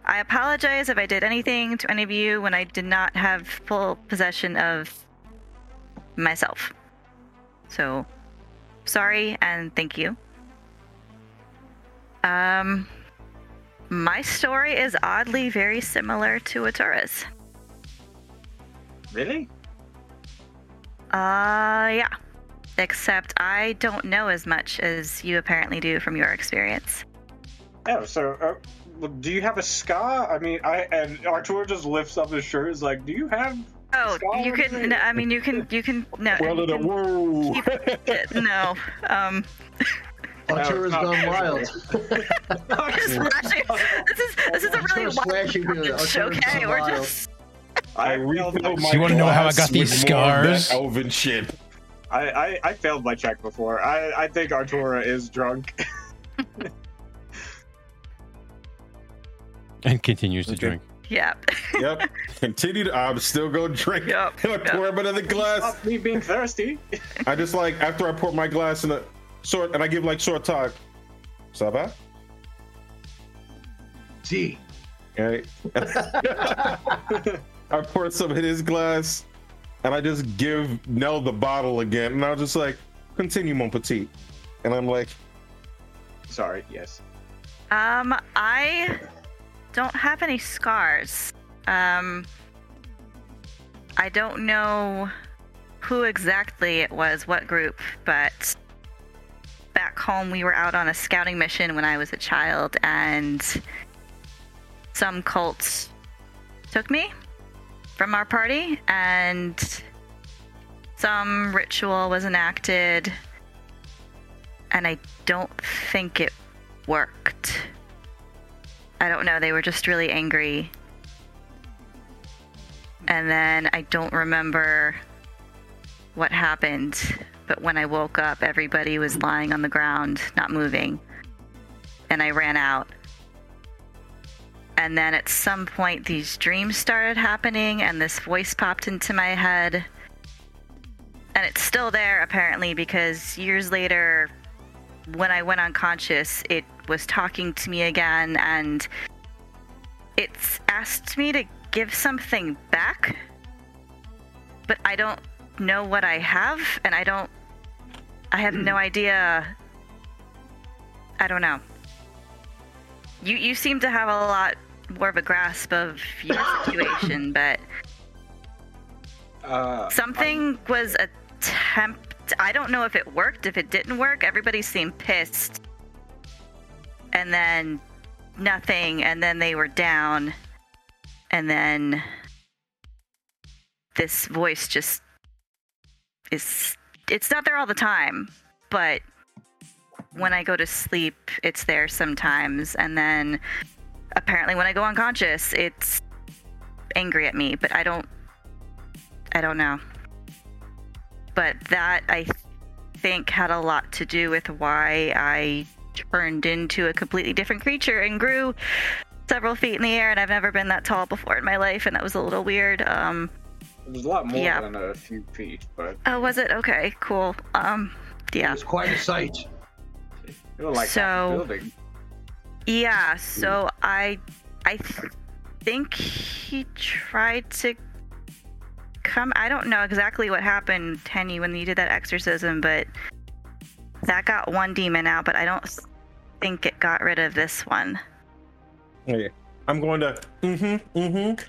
I apologize if I did anything to any of you when I did not have full possession of myself. So, sorry and thank you. Um, my story is oddly very similar to Atura's. Really? Uh, yeah. Except I don't know as much as you apparently do from your experience. Oh, so uh, well, do you have a scar? I mean, I and Artur just lifts up his shirt. Is like, do you have? Oh, you can. No, I mean, you can. You can. No. Well, you can whoa! keep no. Um. Atura's no. gone wild. just flashing. This is this is a really Atura's wild flashing me. okay? We're just I failed refill my- my You wanna know how I got these with more of that scars? Elven shit. I, I I failed my check before. I I think Atura is drunk. And continues to Okay. drink. Yep. Yep. Continue to. I'm still gonna drink. Yep, And I pour him another glass. Stop me being thirsty. I just like after I pour my glass in a sort, and I give like short talk. Ça va? See, Right. I pour some in his glass, and I just give Nell the bottle again, and I was just like, "Continue, mon petit," and I'm like, Sorry. Yes. Um, I don't have any scars. Um, I don't know who exactly it was, what group, but back home we were out on a scouting mission when I was a child, and some cults took me from our party, and some ritual was enacted, and I don't think it worked. I don't know, they were just really angry. And then I don't remember what happened, but when I woke up, everybody was lying on the ground, not moving. And I ran out. And then at some point, these dreams started happening, and this voice popped into my head. And it's still there, apparently, because years later, when I went unconscious, it was talking to me again and it's asked me to give something back. But I don't know what I have and I don't I have no idea I don't know. You you seem to have a lot more of a grasp of your situation, but Uh, Something was attempt. I don't know if it worked. If it didn't work, everybody seemed pissed. And then nothing. And then they were down. And then this voice just is. It's not there all the time, but when I go to sleep, it's there sometimes. And then apparently when I go unconscious, it's angry at me, but I don't I don't know. But that I think had a lot to do with why I turned into a completely different creature and grew several feet in the air and I've never been that tall before in my life and that was a little weird. Um There's a lot more Yeah. than a few feet, but oh was it? Okay, cool. Um yeah. It's quite a sight. it was like So- building. Yeah, so I I th- think he tried to come I don't know exactly what happened, Tenny, when you did that exorcism, but that got one demon out, but I don't think it got rid of this one. Yeah. I'm going to. Mm-hmm. Mm-hmm.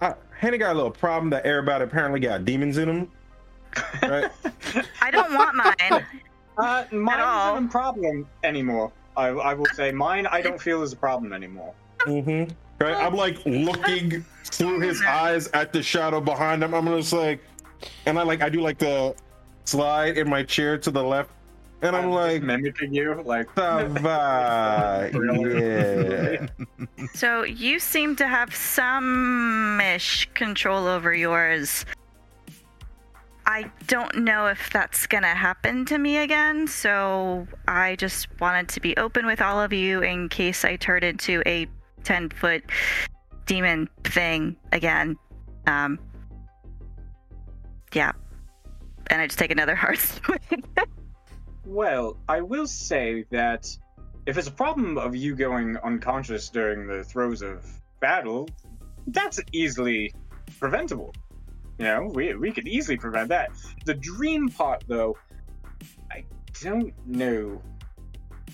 I, Henny got a little problem that everybody apparently got demons in them. Right. I don't want mine. Uh, mine all. isn't a problem anymore. I, I will say mine. I don't feel is a problem anymore. mm-hmm. Right. I'm like looking through his eyes at the shadow behind him. I'm just like, and I like I do like the slide in my chair to the left, and I'm just like, mimicking you, like yeah. So you seem to have some ish control over yours. I don't know if that's gonna happen to me again, so I just wanted to be open with all of you in case I turned into a 10 foot demon thing again. Um, yeah. And I just take another heart. swing. Well, I will say that if it's a problem of you going unconscious during the throes of battle, that's easily preventable. You know, we, we could easily prevent that. The dream part, though, I don't know.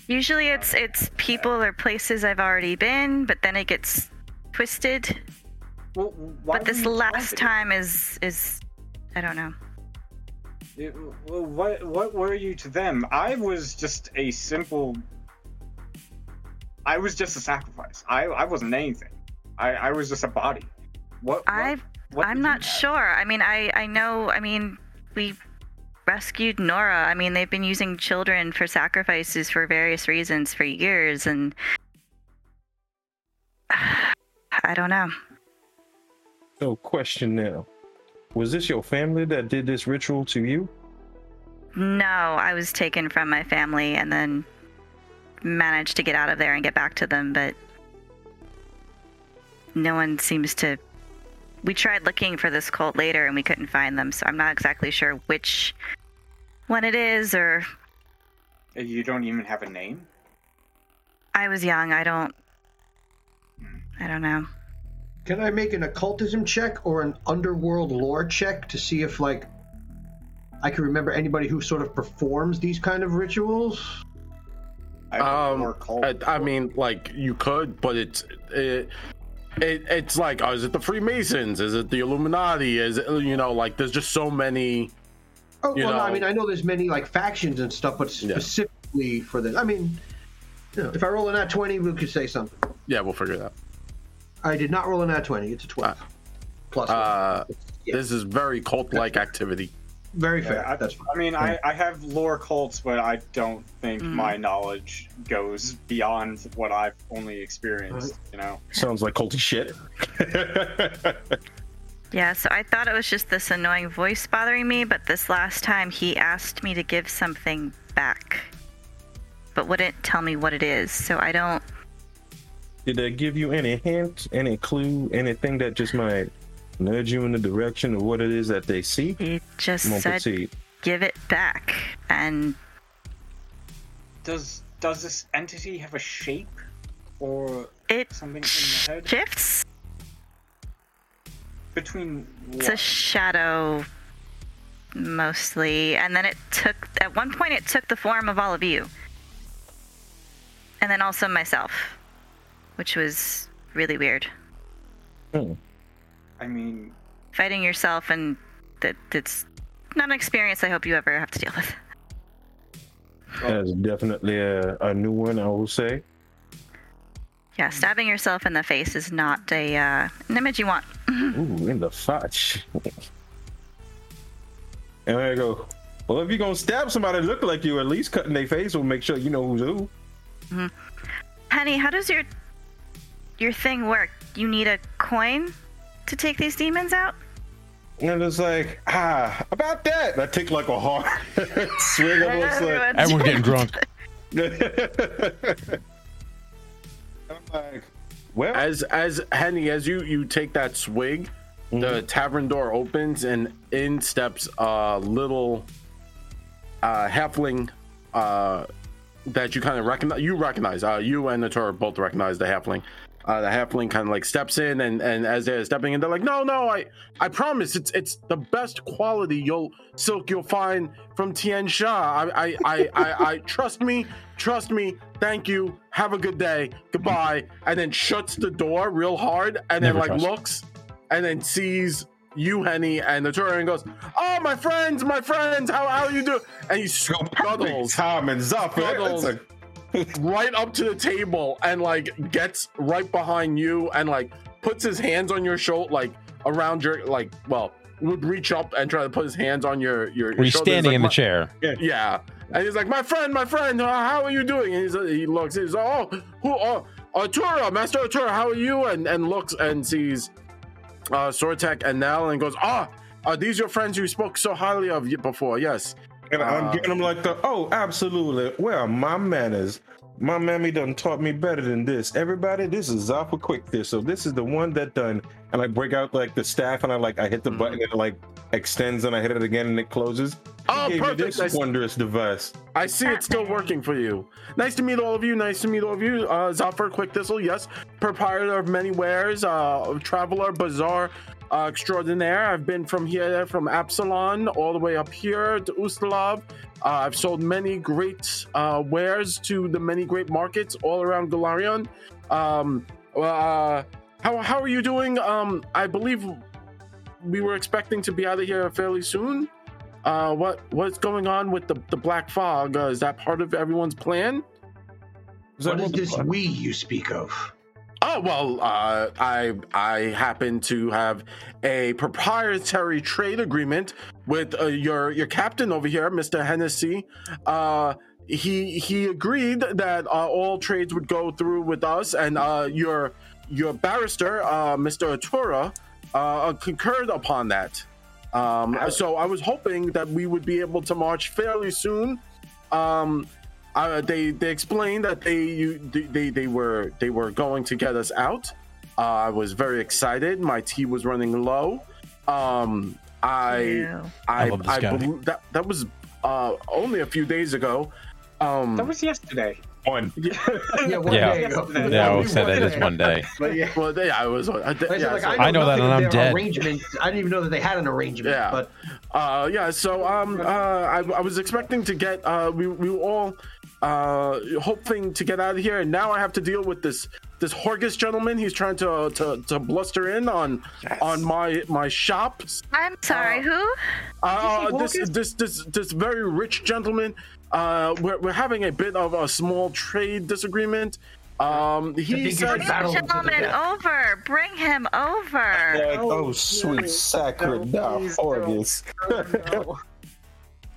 Usually it's it's people or places I've already been, but then it gets twisted. Well, why but this last time is is I don't know. It- well, what what were you to them? I was just a simple. I was just a sacrifice. I I wasn't anything. I I was just a body. What? what I what I'm not sure. I mean, I I know. I mean, we rescued Nora. I mean, they've been using children for sacrifices for various reasons for years, and I don't know. So, question now: Was this your family that did this ritual to you? No, I was taken from my family and then managed to get out of there and get back to them, but no one seems to. We tried looking for this cult later and we couldn't find them, so I'm not exactly sure which one it is, or uh, You don't even have a name. I was young. I don't. I don't know. Can I make an occultism check or an underworld lore check to see if, like, I can remember anybody who sort of performs these kind of rituals? I Um. I, I mean, like you could, but it's it, it it's like, oh, is it the Freemasons? Is it the Illuminati? Is it you know, like there's just so many. Oh, well, no, I mean, I know there's many like factions and stuff, but Yeah. specifically for this, I mean, you know, if I roll a nat 20, we could say something. Yeah, we'll figure it out. I did not roll a nat 20. It's a 12. Plus one. Uh, Yeah. This is very cult-like activity. Very Yeah, fair. I, That's fine. I mean, I, I have lore cults, but I don't think Mm. my knowledge goes beyond what I've only experienced. You know, Sounds like culty shit. Yeah, so I thought it was just this annoying voice bothering me, but this last time he asked me to give something back, but wouldn't tell me what it is, so I don't. Did they give you any hint, any clue, anything that just might nudge you in the direction of what it is that they see? He just Come on, said, proceed. give it back. And does does this entity have a shape or it something in the head? shifts. Between It's a shadow mostly. And then it took, at one point, it took the form of all of you. And then also myself, which was really weird. Hmm. I mean, Fighting yourself, and that it's not an experience I hope you ever have to deal with. That's definitely a, a new one, I will say. Yeah, stabbing yourself in the face is not a uh, an image you want. Ooh, in the fudge. and I go, well, if you're gonna stab somebody look like you, at least cutting their face will make sure you know who's who. Honey, how does your your thing work? You need a coin to take these demons out? And it's like, ah, about that. And I take like a hard swig of it's like, Everyone's getting drunk. I'm like, well, As as Henny, as you you take that swig, the tavern door opens and in steps a little uh halfling uh that you kind of recognize you recognize uh you and Atura both recognize the halfling uh the halfling kind of like steps in and and as they're stepping in they're like no no i i promise it's it's the best quality you'll silk you'll find from Tian Xia i i i i, I trust me trust me thank you have a good day goodbye and then shuts the door real hard and then like trust. looks and then sees you, Henny, and Atura and goes, "Oh, my friends, my friends, how how you do?" And he scuttles Tom and Zafir. Scuttles. It's like, right up to the table and like gets right behind you and like puts his hands on your shoulder, like around your like, well, would reach up and try to put his hands on your your. Were you your. He's standing like, in the chair? Yeah, and he's like, "My friend, my friend, uh, how are you doing?" And he's, he looks, he's like, oh, who, oh, Atura, Master Atura, how are you? And and looks and sees uh Sortek and Nell and goes, "Ah, are these your friends you spoke so highly of y- before?" Yes. And I'm Uh, giving him like the, oh, absolutely. Well, my manners? My mammy done taught me better than this. Everybody, this is Zafir Quick this. So this is the one that done. And I break out like the staff and I like I hit the Mhm. button and it like extends and I hit it again and it closes. Oh, He gave me perfect. this I, wondrous device. I see it's still working for you. Nice to meet all of you. Nice to meet all of you. Uh, Zafir Quick Thistle, yes, proprietor of many wares, uh, traveler, bazaar uh, extraordinaire. I've been from here, from Absalom, all the way up here to Ustalav. Uh, I've sold many great uh, wares to the many great markets all around Golarion. Um, uh, how, how are you doing? Um, I believe we were expecting to be out of here fairly soon. Uh, what what's going on with the the black fog? Uh, is that part of everyone's plan? What is this we you speak of? Oh well, uh, I I happen to have a proprietary trade agreement with uh, your your captain over here, Mister Hennessy. Uh, he he agreed that uh, all trades would go through with us, and uh, your your barrister, uh, Mister Atura, uh, concurred upon that. Um, so I was hoping that we would be able to march fairly soon. Um, uh, they they explained that they you, they they were they were going to get us out. Uh, I was very excited. My tea was running low. Um, I Ew. I I I, guy. believe that that was uh, only a few days ago. Um, That was yesterday. One. Yeah, one Yeah. day ago. Yeah, Only we said that day. is one day. But yeah. well, yeah, I was. I, I, yeah, like, so- I know that, and I'm dead. Arrangement. I didn't even know that they had an arrangement. Yeah. But Uh, yeah, so um, uh, I, I was expecting to get uh, we we were all uh hoping to get out of here, and now I have to deal with this this Horgus gentleman. He's trying to to, to bluster in on on my my shop. I'm sorry, who? Uh, this this this this very rich gentleman. Uh, we're we're having a bit of a small trade disagreement. Um, he think you said should him Gentleman, over. Bring him over. Like, Oh, oh, sweet sacred No, thou please Horgus.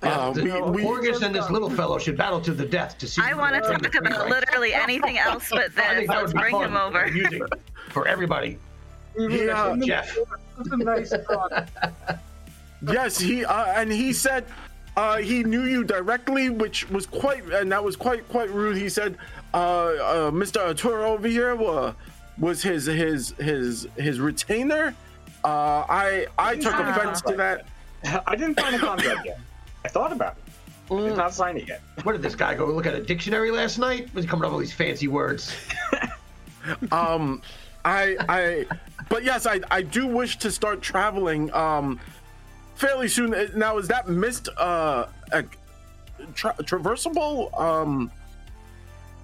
Uh, the, we- we- Horgus and this little fellow should battle to the death to see. I want to talk about trade literally anything else but I this. that Let's bring him over. for everybody. he, uh, Jeff. Nice. Yes, he uh, and he said uh, he knew you directly, which was quite and that was quite quite rude. He said, uh, uh, "Mr. Arturo over here was was his his his his retainer." Uh, I I took offense to that. I didn't find a contract yet. I thought about it. I did not sign it yet. What did this guy go look at a dictionary last night? Was he coming up with these fancy words? Um, I I, but yes, I I do wish to start traveling. Um, fairly soon. Uh, Now is that mist uh, a, tra- traversable? Um.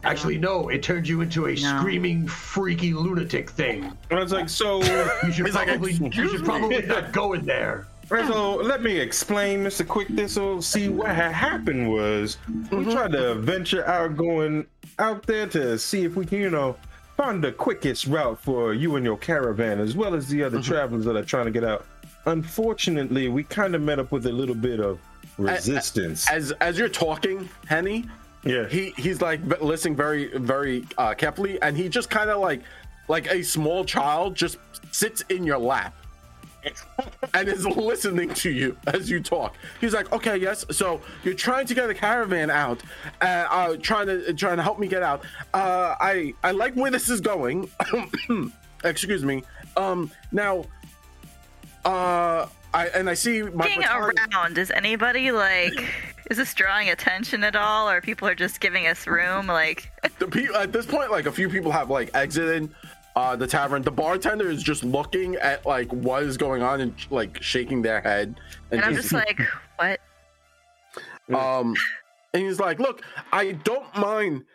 Actually, no. It turned you into a No. screaming, freaky lunatic thing. And I was like, so, You should He's like, you should probably not go in there. So let me explain, Mr. Quick Thistle. See, what had happened was we tried to venture out going out there to see if we can, you know, find the quickest route for you and your caravan, as well as the other travelers that are trying to get out. Unfortunately, we kind of met up with a little bit of resistance. As as you're talking, Henny, yeah. he he's like listening very very uh, carefully and he just kind of like like a small child just sits in your lap and is listening to you as you talk. He's like, "Okay, yes. So you're trying to get the caravan out, uh, uh trying to trying to help me get out. Uh, I I like where this is going. Excuse me. Um, now, uh, I and I see my Looking baton- around, is anybody like, is this drawing attention at all, or people are just giving us room? Like, the pe- at this point, like a few people have like exited uh, the tavern. The bartender is just looking at like what is going on and like shaking their head. and I'm just like, what? um, and he's like, "Look, I don't mind."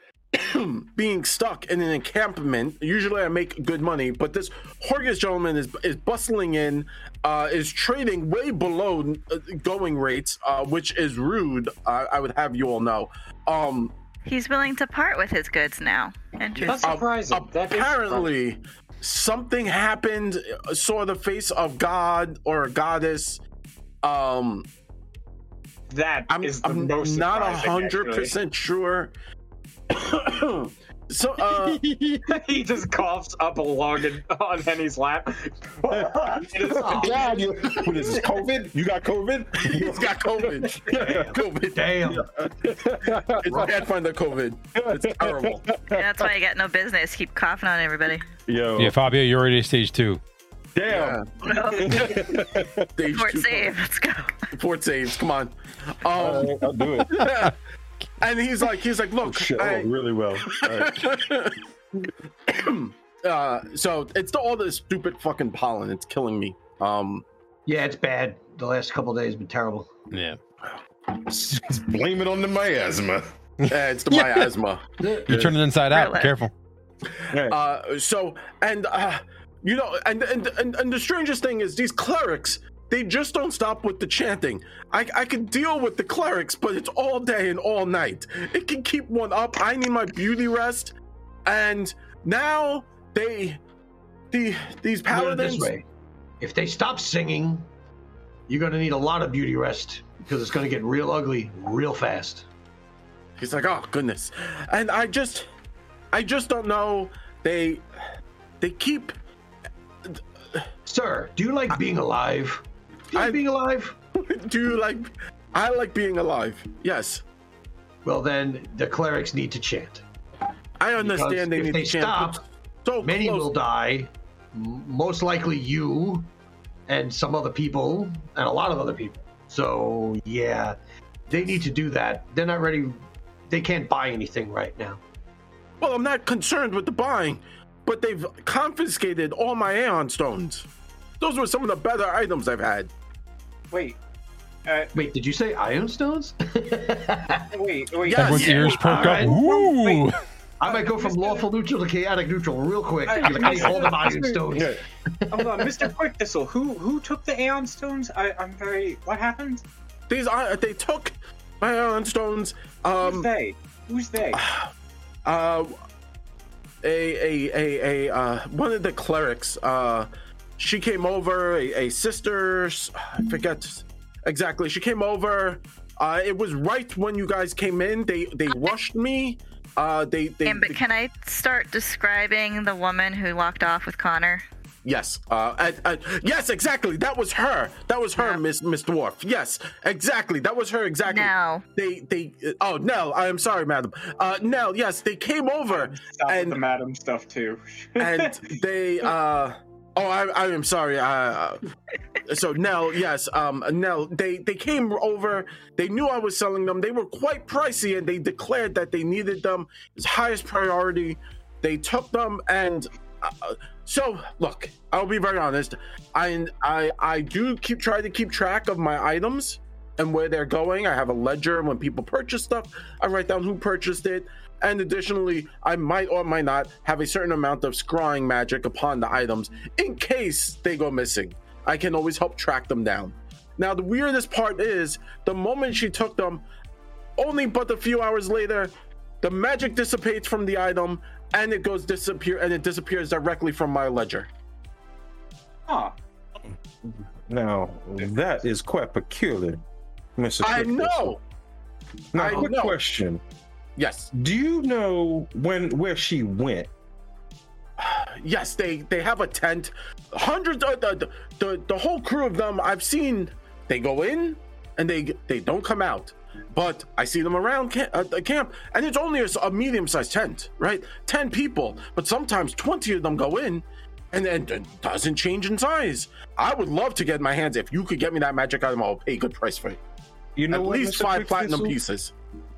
being stuck in an encampment usually i make good money but this horgus gentleman is is bustling in uh is trading way below uh, going rates uh which is rude uh, i would have you all know um He's willing to part with his goods now. That's Interesting. surprising. That is apparently something happened uh, saw the face of god or a goddess um. That i'm, is the I'm most not a hundred percent sure so uh he just coughs up along in, on Henny's lap. God, you, what is this, COVID? You got COVID? he's got covid Damn. covid Damn. it's the covid it's terrible Yeah, that's why you got no business. Keep coughing on everybody. Yo, Yeah, Fabio, you're already at stage two. damn. Stage Fort two, save. Let's go. fort saves come on um All right, I'll do it. And he's like he's like look Shit, I- oh, really well. All right. uh so it's the, all this stupid fucking pollen it's killing me um Yeah, it's bad. The last couple days been terrible. Yeah. Just blame it on the miasma. uh, it's the miasma You turn it inside out. Really? Careful. Right. uh so and uh you know and and and, and the strangest thing is these clerics they just don't stop with the chanting. I, I can deal with the clerics, but it's all day and all night. It can keep one up. I need my beauty rest. And now they the these paladins this way: if they stop singing, you're gonna need a lot of beauty rest because it's gonna get real ugly real fast. He's like, oh goodness, and I just, I just don't know. They, they keep. Sir, do you like being alive? Do you like I- being alive? Do you like? I like being alive. Yes, Well, then the clerics need to chant. I understand they if need they to chant. stop, So Many close. will die. Most likely you and some other people and a lot of other people. So yeah, they need to do that. They're not ready. They can't buy anything right now. Well, I'm not concerned with the buying, but they've confiscated all my Aeon stones. Those were some of the better items I've had. Wait. Uh, Wait, did you say iron stones? wait, wait. Yes. Everyone's ears perk up. Alright. Ooh. I might go from lawful neutral to chaotic neutral real quick. I- Like, I need all the iron stones. Hold on, Mr. Quick Thistle. Who who took the Aeon Stones? I, I'm very. What happened? These are they took my Aeon stones. Who's Um, they? Who's they? uh, a a a a uh, one of the clerics. Uh, she came over. A, a sister. I forget exactly. She came over. Uh, it was right when you guys came in. They they rushed me. Uh, they they, And, but can I start describing the woman who walked off with Connor? yes. Uh, and- and- yes, exactly. That was her. That was her, Yeah. Miss Miss Dwarf. Yes, exactly. That was her. Exactly. No. They they. Oh, Nell. I am sorry, madam. Uh, Nell. Yes, they came over. Stop with and- the madam stuff too. and they uh oh i, I am sorry uh so nell yes um nell they they came over they knew i was selling them they were quite pricey and they declared that they needed them as highest priority they took them and uh, so look i'll be very honest i i i do keep try to keep track of my items and where they're going i have a ledger when people purchase stuff i write down who purchased it and additionally, I might or might not have a certain amount of scrying magic upon the items in case they go missing. I can always help track them down. Now, the weirdest part is the moment she took them, only but a few hours later, the magic dissipates from the item and it goes disappear and it disappears directly from my ledger. Huh. Now that is quite peculiar, Mister. I know. Now, I quick know. question: Yes. Do you know when where she went? yes, they they have a tent. Hundreds of the, the the whole crew of them. I've seen they go in and they they don't come out. But I see them around ca- uh, the camp, and it's only a medium-sized tent, right? Ten people, but sometimes twenty of them go in, and then it doesn't change in size. I would love to get my hands. If you could get me that magic item, I'll pay a good price for it. You know At what, least Mr. five Quick platinum Thistle? pieces.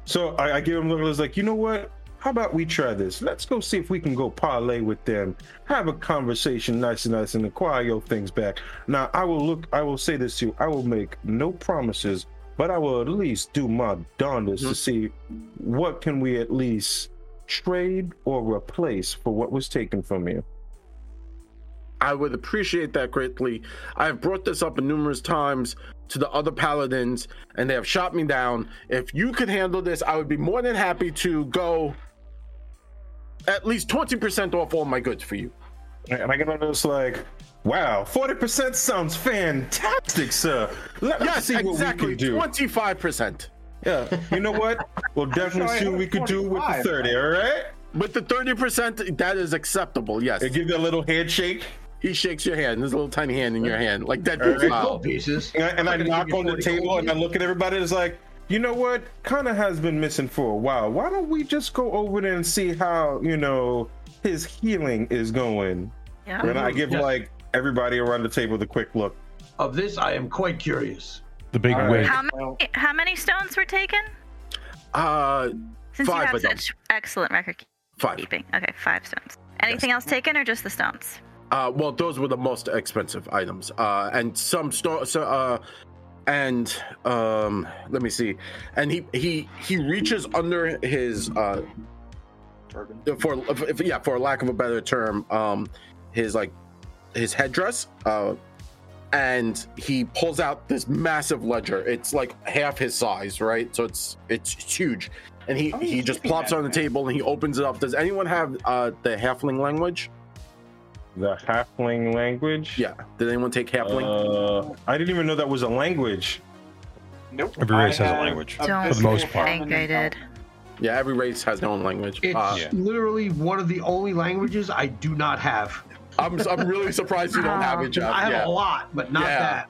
So I, I give him a look. I was like, you know what? How about we try this? Let's go see if we can go parlay with them, have a conversation, nice and nice, and acquire your things back. Now, I will look. I will say this to you. I will make no promises, but I will at least do my darndest to mm-hmm. see what can we at least trade or replace for what was taken from you. I would appreciate that greatly. I have brought this up numerous times to the other paladins, and they have shot me down. If you could handle this, I would be more than happy to go at least 20% off all my goods for you. And I get on this like, wow, forty percent sounds fantastic, sir. Let me Yes, see what exactly. we can do. 25%. Yeah, you know what? We'll definitely Sorry, see what we could do with the 30, all right? With the 30%, that is acceptable. Yes. And give you a little handshake. He shakes your hand. There's a little tiny hand in your hand, like Deadpool Alright. Gold style. pieces. And I, and I knock on the table gold and I look at everybody and it's like, you know what? Kind of has been missing for a while. Why don't we just go over there and see how, you know, his healing is going? Yeah. And I give Yes. like everybody around the table the quick look. Of this, I am quite curious. The big All right. wig. How many, how many stones were taken? Uh, Since Five you have such excellent record five. keeping. Okay, five stones. Anything else taken or just the stones? Uh, well, those were the most expensive items, uh, and some store. So, uh, and um, let me see. And he he he reaches under his uh, Turban. for if, yeah, for lack of a better term, um, his like his headdress. Uh, and he pulls out this massive ledger. It's like half his size, right? So it's it's huge. And he Oh, he just plops on the man. table and he opens it up. Does anyone have uh the halfling language? The halfling language? Yeah. Did anyone take halfling? Uh, I didn't even know that was a language. Nope. Every race I has a had language, for the most part. I think I did. Yeah, every race has their own language. It's Uh, Yeah. literally one of the only languages I do not have. I'm, I'm really surprised you don't have it, Jeff. I have Yeah. a lot, but not Yeah. that.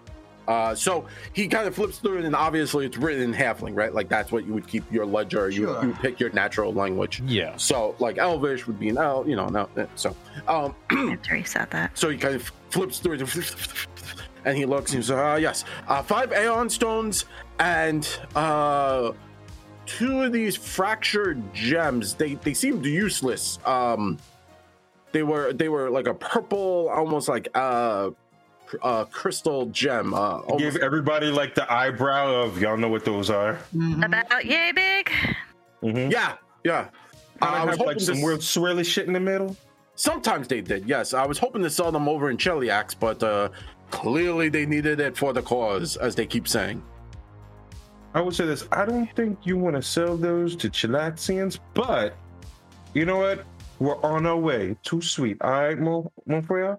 Uh, so he kind of flips through it, and obviously it's written in halfling, right? Like that's what you would keep your ledger. You, Sure. you would pick your natural language. Yeah. So like Elvish would be an L, you know. an No, so um, I have to reset that. so he kind of flips through it, and he looks and he says, uh, "Yes, uh, five Aeon stones and uh, two of these fractured gems. They they seemed useless. Um, they were they were like a purple, almost like uh, cr- uh crystal gem. Uh, almost- Give everybody like the eyebrow of y'all know what those are. About yay big. Mm-hmm. yeah, yeah. I I was have hoping like to some weird swirly shit in the middle. Sometimes they did, yes. I was hoping to sell them over in Cheliax, but uh, clearly they needed it for the cause, as they keep saying. I would say this. I don't think you want to sell those to Chelaxians, but you know what? We're on our way. Too sweet. All right, Mo Monfreya?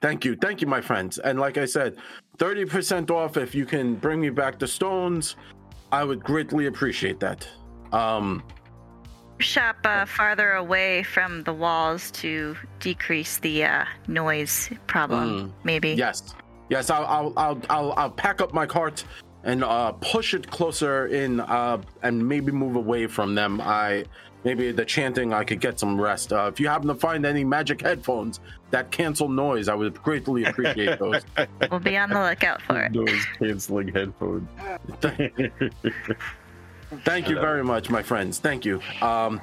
Thank you, thank you, my friends. And like I said, thirty percent off if you can bring me back the stones. I would greatly appreciate that. Um, Shop uh, farther away from the walls to decrease the uh, noise problem, Mm. maybe. yes, yes, I'll, I'll, I'll, I'll, I'll pack up my cart and uh, push it closer in, uh, and maybe move away from them. I maybe the chanting, I could get some rest. Uh, if you happen to find any magic headphones that cancel noise, I would greatly appreciate those. We'll be on the lookout for it. Those canceling headphones. Thank you very much, my friends. Thank you. Um,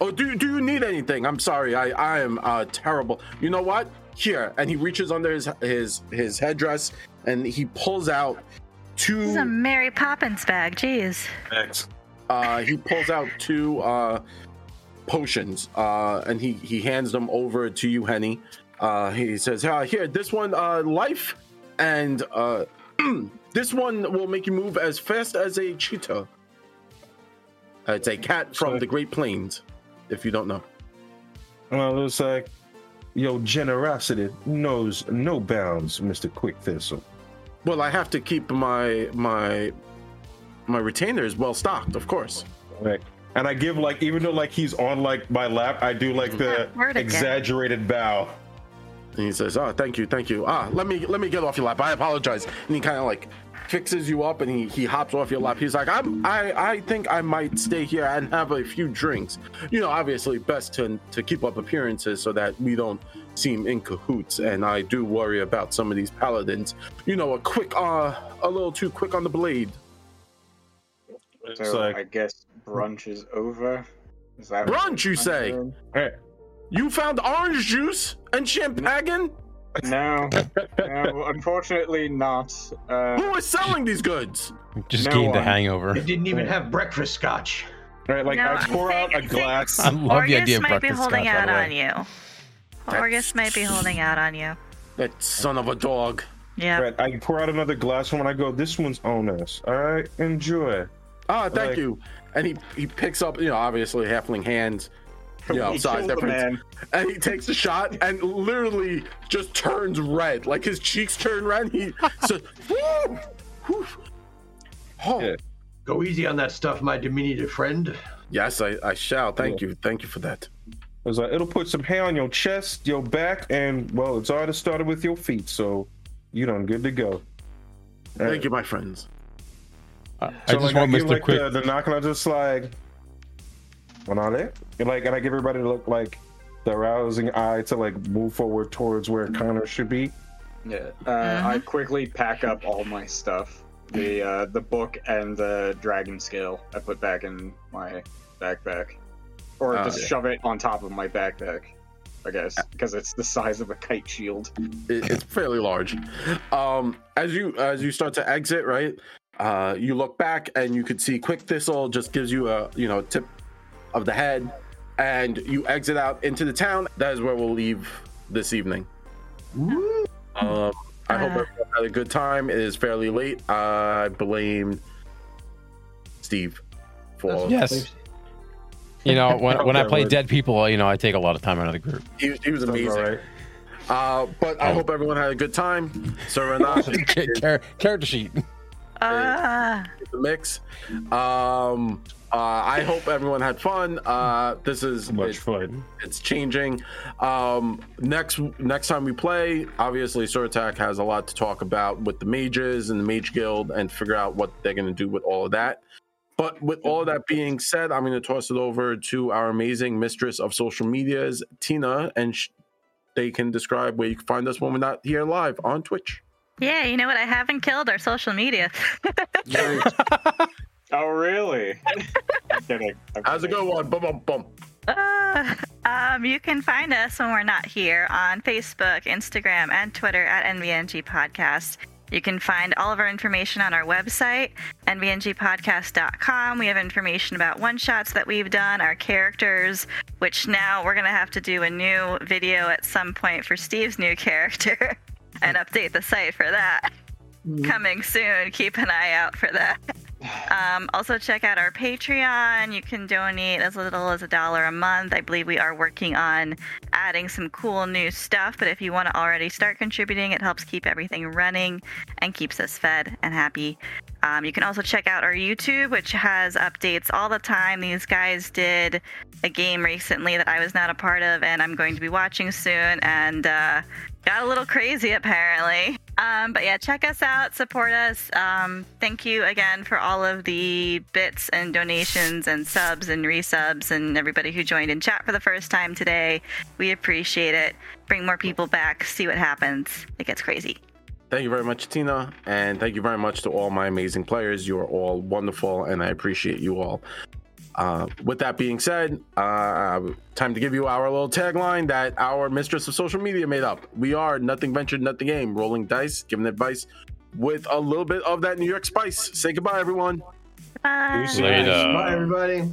oh, do do you need anything? I'm sorry. I I am uh, terrible. You know what? Here, and he reaches under his his his headdress and he pulls out This is a. Mary Poppins bag. Jeez. X. Uh, he pulls out two uh, potions, uh, and he he hands them over to you, Henny. Uh, he says, uh, "Here, this one, uh, life, and uh, this one will make you move as fast as a cheetah. Uh, it's a cat from the Great Plains, if you don't know." Well, it's like, your generosity knows no bounds, Mr. Quick Thistle. Well, I have to keep my my my retainers well stocked, of course. Right. and I give like even though like he's on like my lap, I do like the That word again. exaggerated bow. And he says, "Oh, thank you, thank you. Ah, let me let me get off your lap. I apologize." And he kind of like fixes you up, and he he hops off your lap. He's like, "I'm I I think I might stay here and have a few drinks. You know, obviously best to to keep up appearances so that we don't seem in cahoots. And I do worry about some of these paladins. You know, a quick uh a little too quick on the blade. It's So I guess brunch is over. Is that Brunch, you say? eh, You found orange juice and champagne. No, no, unfortunately not. Uh, Who is selling these goods? Just No gained the one. hangover. It didn't even have breakfast scotch. right, like No, I pour out a glass. I love the Horgus idea of might be breakfast holding scotch, by out the way. on you. Horgus might be holding out on you. That son of a dog. Yeah. Right, I pour out another glass, and when I go, this one's on us. All right, enjoy. Ah, thank Like- you. And he he picks up, you know, obviously halfling hands, you know, size difference, man. and he takes a shot and literally just turns red, like his cheeks turn red. He says, "Woo! Whew." "Oh, Yeah. Go easy on that stuff, my diminutive friend. yes, I, I shall. Thank Yeah. you, thank you for that." I was like, it'll put some hair on your chest, your back, and well, it's already started with your feet, so you done good to go. Thank you, my friends. I, I just like, want give, Mr. like, uh, Quick. The, the knock, and I just like, when are they? And like, and I give everybody to look like the rousing eye to like move forward towards where Connor should be. Yeah. Uh, I quickly pack up all my stuff. The uh, the book and the dragon scale I put back in my backpack, or Ah, just yeah. shove it on top of my backpack. I guess because it's the size of a kite shield. It, it's fairly large. Um, as you as you start to exit, right? Uh, you look back and you could see Quick Thistle just gives you a you know tip of the head, and you exit out into the town. That is where we'll leave this evening. Um, I hope Uh. everyone had a good time. It is fairly late. I blame Steve for Yes. Thanks. You know, when, when I play dead people, you know, I take a lot of time out of the group. he, he was amazing. all right. Uh, but I Oh. hope everyone had a good time. So Renat Char- character sheet. Uh, the mix. Um, uh, I hope everyone had fun. Uh, this is Much it- fun. it's changing. Um, next next time we play, obviously Surtak has a lot to talk about with the mages and the mage guild and figure out what they're going to do with all of that. But with all of that being said, I'm going to toss it over to our amazing mistress of social medias, Tina, and sh- they can describe where you can find us when we're not here live on Twitch. yeah, you know what? I haven't killed our social media. Oh really? I'm kidding. I'm How's it kidding. go on? Bum bum bum. Uh, um, you can find us when we're not here on Facebook, Instagram, and Twitter at NVNG Podcast. You can find all of our information on our website, nvngpodcast.com. We have information about one shots that we've done, our characters, which now we're going to have to do a new video at some point for Steve's new character and update the site for that. Coming soon. Keep an eye out for that. Um, also, check out our Patreon. You can donate as little as a dollar a month. I believe we are working on adding some cool new stuff, but if you want to already start contributing, it helps keep everything running and keeps us fed and happy. Um, you can also check out our YouTube, which has updates all the time. These guys did a game recently that I was not a part of, and I'm going to be watching soon, and uh, got a little crazy apparently. Um, but yeah, check us out, support us. Um, thank you again for all of the bits and donations and subs and resubs and everybody who joined in chat for the first time today. We appreciate it. Bring more people back, see what happens. It gets crazy. Thank you very much, Tina, and thank you very much to all my amazing players. You are all wonderful, and I appreciate you all. Uh, with that being said, uh, time to give you our little tagline that our mistress of social media made up. We are nothing ventured, nothing game, rolling dice, giving advice with a little bit of that New York spice. Say goodbye, everyone. Bye. Later. Bye, everybody.